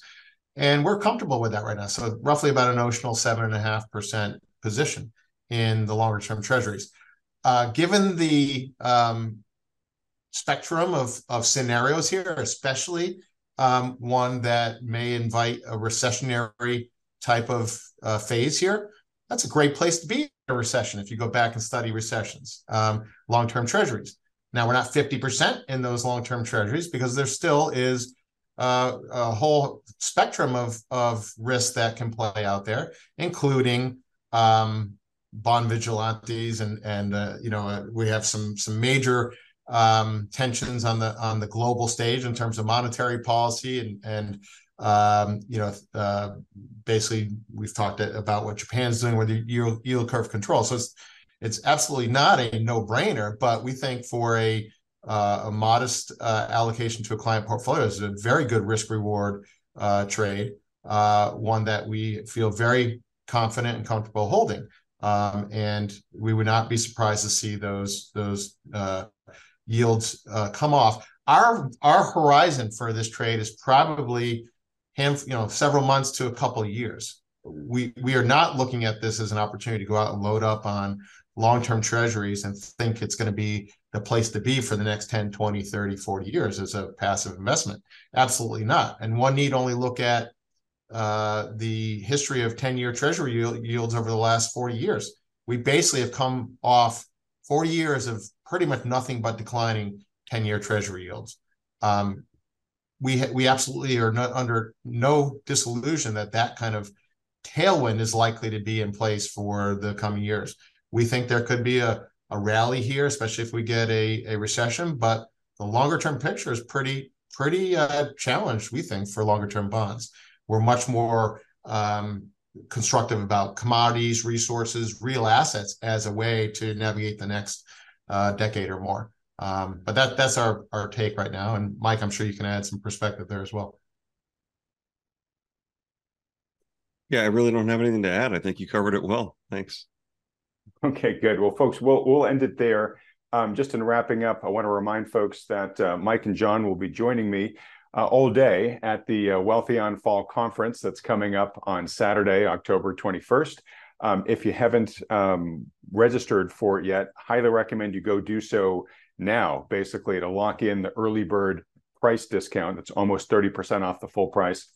And we're comfortable with that right now. So roughly about a notional seven and a half percent position in the longer term treasuries. Uh, given the um, spectrum of, of scenarios here, especially um, one that may invite a recessionary type of uh, phase here, that's a great place to be in a recession if you go back and study recessions, um, long term treasuries. Now, we're not 50% in those long term treasuries because there still is uh, a whole spectrum of, of risks that can play out there, including um, bond vigilantes and and uh, you know uh, we have some some major um, tensions on the on the global stage in terms of monetary policy and and um, you know uh, basically we've talked about what Japan's doing with the yield, yield curve control. So it's it's absolutely not a no brainer, but we think for a uh, a modest uh, allocation to a client portfolio is a very good risk reward uh, trade, uh, one that we feel very confident and comfortable holding. Um, and we would not be surprised to see those those uh, yields uh, come off. Our our horizon for this trade is probably him, you know, several months to a couple years. We we are not looking at this as an opportunity to go out and load up on long-term treasuries and think it's going to be the place to be for the next 10 20 30 40 years as a passive investment absolutely not and one need only look at uh, the history of 10 year treasury yields over the last 40 years. We basically have come off 40 years of pretty much nothing but declining 10 year treasury yields. Um, we, ha- we absolutely are not under no disillusion that that kind of tailwind is likely to be in place for the coming years. We think there could be a, a rally here, especially if we get a, a recession, but the longer term picture is pretty pretty uh, challenged, we think, for longer term bonds. We're much more um, constructive about commodities, resources, real assets as a way to navigate the next uh, decade or more. Um, but that that's our our take right now. And Mike, I'm sure you can add some perspective there as well. Yeah, I really don't have anything to add. I think you covered it well. Thanks. Okay, good. Well, folks, we'll we'll end it there. Um, just in wrapping up, I want to remind folks that uh, Mike and John will be joining me uh, all day at the uh, Wealthion Fall Conference that's coming up on Saturday, October 21st. Um, if you haven't um, registered for it yet, highly recommend you go do so now, basically to lock in the early bird price discount. That's almost 30% off the full price.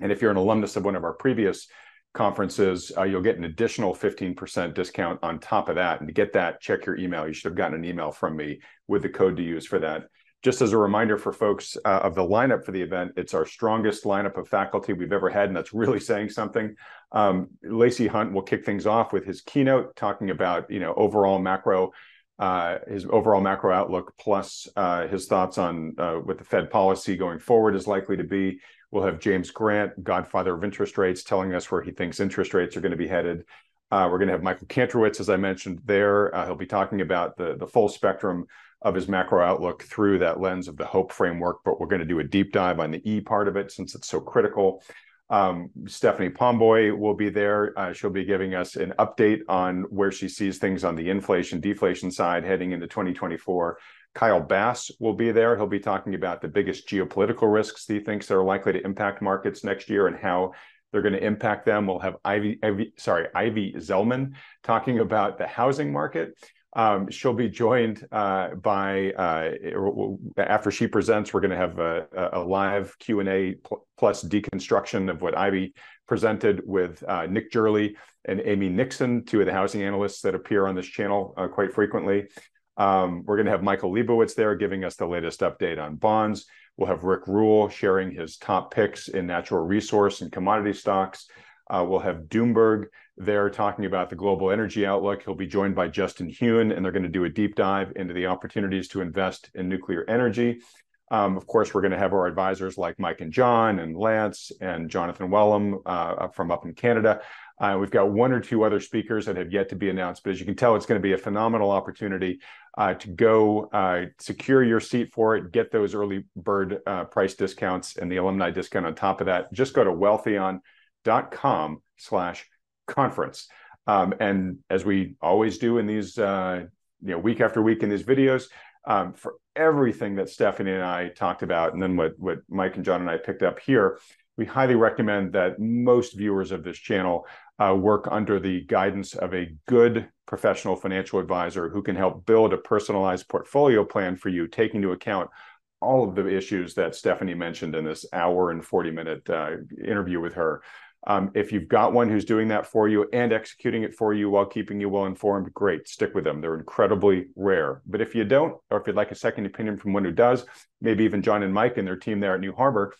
And if you're an alumnus of one of our previous conferences, uh, you'll get an additional 15% discount on top of that. And to get that, check your email. You should have gotten an email from me with the code to use for that. Just as a reminder for folks uh, of the lineup for the event, it's our strongest lineup of faculty we've ever had, and that's really saying something. Um, Lacey Hunt will kick things off with his keynote, talking about you know overall macro, uh, his overall macro outlook, plus uh, his thoughts on uh, what the Fed policy going forward is likely to be. We'll have James Grant, godfather of interest rates, telling us where he thinks interest rates are going to be headed. Uh, we're going to have Michael Kantrowitz, as I mentioned there. Uh, he'll be talking about the the full spectrum of his macro outlook through that lens of the hope framework, but we're going to do a deep dive on the E part of it since it's so critical. Um, Stephanie Pomboy will be there. Uh, she'll be giving us an update on where she sees things on the inflation deflation side heading into 2024. Kyle Bass will be there. He'll be talking about the biggest geopolitical risks he thinks are likely to impact markets next year and how they're going to impact them. We'll have Ivy, Ivy sorry, Ivy Zelman talking about the housing market. Um, she'll be joined uh, by uh, after she presents. We're going to have a, a live Q and A plus deconstruction of what Ivy presented with uh, Nick Gerli and Amy Nixon, two of the housing analysts that appear on this channel uh, quite frequently. Um, we're going to have Michael Lebowitz there giving us the latest update on bonds. We'll have Rick Rule sharing his top picks in natural resource and commodity stocks. Uh, we'll have Doomberg there talking about the global energy outlook. He'll be joined by Justin Huhn, and they're going to do a deep dive into the opportunities to invest in nuclear energy. Um, of course, we're going to have our advisors like Mike and John and Lance and Jonathan Wellum uh, from up in Canada. Uh, we've got one or two other speakers that have yet to be announced, but as you can tell, it's going to be a phenomenal opportunity uh, to go uh, secure your seat for it, get those early bird uh, price discounts and the alumni discount on top of that. Just go to wealthion.com slash conference. Um, and as we always do in these, uh, you know, week after week in these videos, um, for everything that Stephanie and I talked about, and then what what Mike and John and I picked up here, we highly recommend that most viewers of this channel uh, work under the guidance of a good professional financial advisor who can help build a personalized portfolio plan for you, taking into account all of the issues that Stephanie mentioned in this hour and 40 minute uh, interview with her. Um, if you've got one who's doing that for you and executing it for you while keeping you well informed, great, stick with them. They're incredibly rare. But if you don't, or if you'd like a second opinion from one who does, maybe even John and Mike and their team there at New Harbor,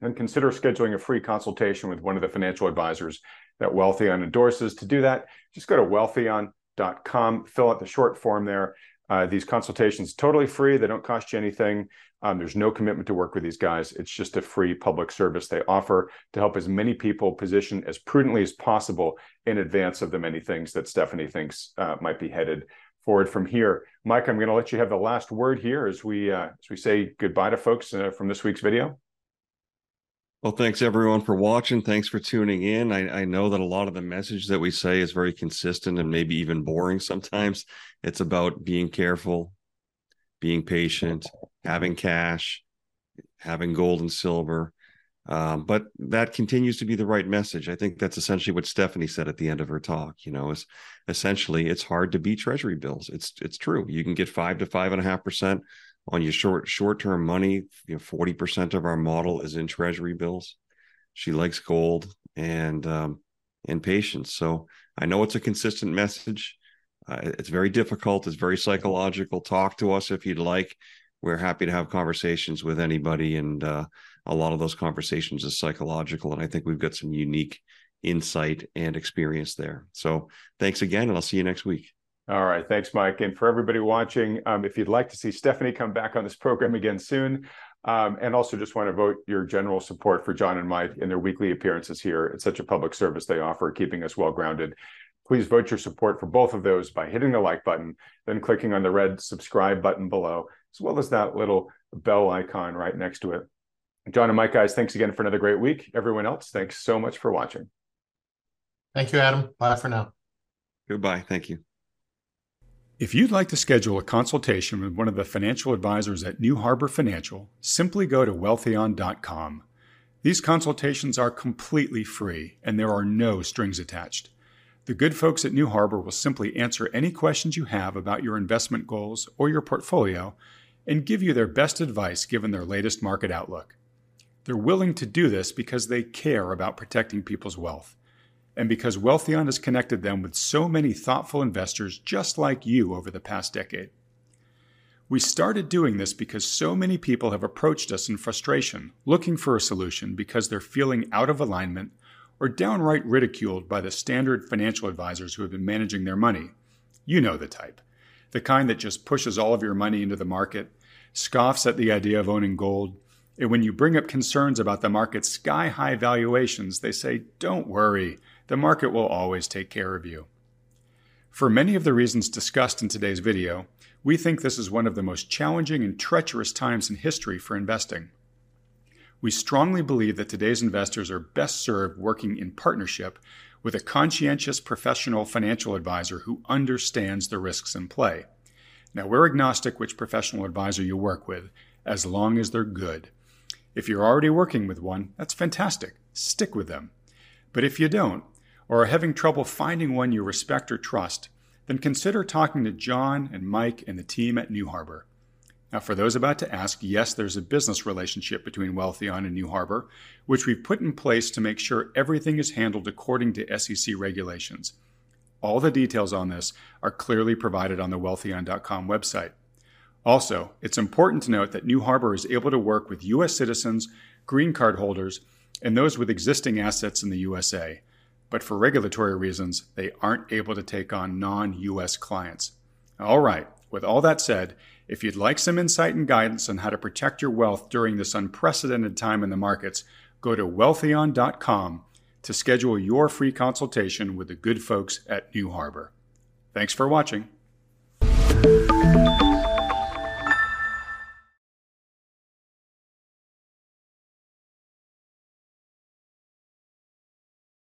then consider scheduling a free consultation with one of the financial advisors that Wealthion endorses. To do that, just go to wealthion.com, fill out the short form there. Uh, these consultations totally free. They don't cost you anything. Um, there's no commitment to work with these guys. It's just a free public service they offer to help as many people position as prudently as possible in advance of the many things that Stephanie thinks uh, might be headed forward from here. Mike, I'm going to let you have the last word here as we uh, as we say goodbye to folks uh, from this week's video. Well, thanks everyone for watching. Thanks for tuning in. I, I, know that a lot of the message that we say is very consistent and maybe even boring sometimes. It's about being careful, being patient, having cash, having gold and silver. Um, but that continues to be the right message. I think that's essentially what Stephanie said at the end of her talk. You know, is essentially it's hard to beat Treasury bills. It's it's true. You can get five to five and a half percent on your short short term money. You know, forty percent of our model is in treasury bills. She likes gold and um, and patience. So I know it's a consistent message. Uh, it's very difficult. It's very psychological. Talk to us if you'd like. We're happy to have conversations with anybody, and uh, a lot of those conversations is psychological. And I think we've got some unique insight and experience there. So thanks again, and I'll see you next week. All right. Thanks, Mike. And for everybody watching, um, if you'd like to see Stephanie come back on this program again soon, um, and also just want to vote your general support for John and Mike in their weekly appearances here. It's such a public service they offer, keeping us well grounded. Please vote your support for both of those by hitting the like button, then clicking on the red subscribe button below, as well as that little bell icon right next to it. John and Mike, guys, thanks again for another great week. Everyone else, thanks so much for watching. Thank you, Adam. Bye for now. Goodbye. Thank you. If you'd like to schedule a consultation with one of the financial advisors at New Harbor Financial, simply go to wealthion.com. These consultations are completely free and there are no strings attached. The good folks at New Harbor will simply answer any questions you have about your investment goals or your portfolio and give you their best advice given their latest market outlook. They're willing to do this because they care about protecting people's wealth and because Wealthion has connected them with so many thoughtful investors just like you over the past decade. We started doing this because so many people have approached us in frustration, looking for a solution because they're feeling out of alignment or downright ridiculed by the standard financial advisors who have been managing their money. You know the type. The kind that just pushes all of your money into the market, scoffs at the idea of owning gold, and when you bring up concerns about the market's sky high valuations, they say, Don't worry, the market will always take care of you. For many of the reasons discussed in today's video, we think this is one of the most challenging and treacherous times in history for investing. We strongly believe that today's investors are best served working in partnership with a conscientious professional financial advisor who understands the risks in play. Now, we're agnostic which professional advisor you work with, as long as they're good. If you're already working with one, that's fantastic. Stick with them. But if you don't, or are having trouble finding one you respect or trust, then consider talking to John and Mike and the team at New Harbor. Now, for those about to ask, yes, there's a business relationship between Wealthion and New Harbor, which we've put in place to make sure everything is handled according to SEC regulations. All the details on this are clearly provided on the wealthion.com website. Also, it's important to note that New Harbor is able to work with U.S. citizens, green card holders, and those with existing assets in the USA but for regulatory reasons, they aren't able to take on non US clients. All right, with all that said, if you'd like some insight and guidance on how to protect your wealth during this unprecedented time in the markets, go to wealthion.com to schedule your free consultation with the good folks at New Harbor. Thanks for watching.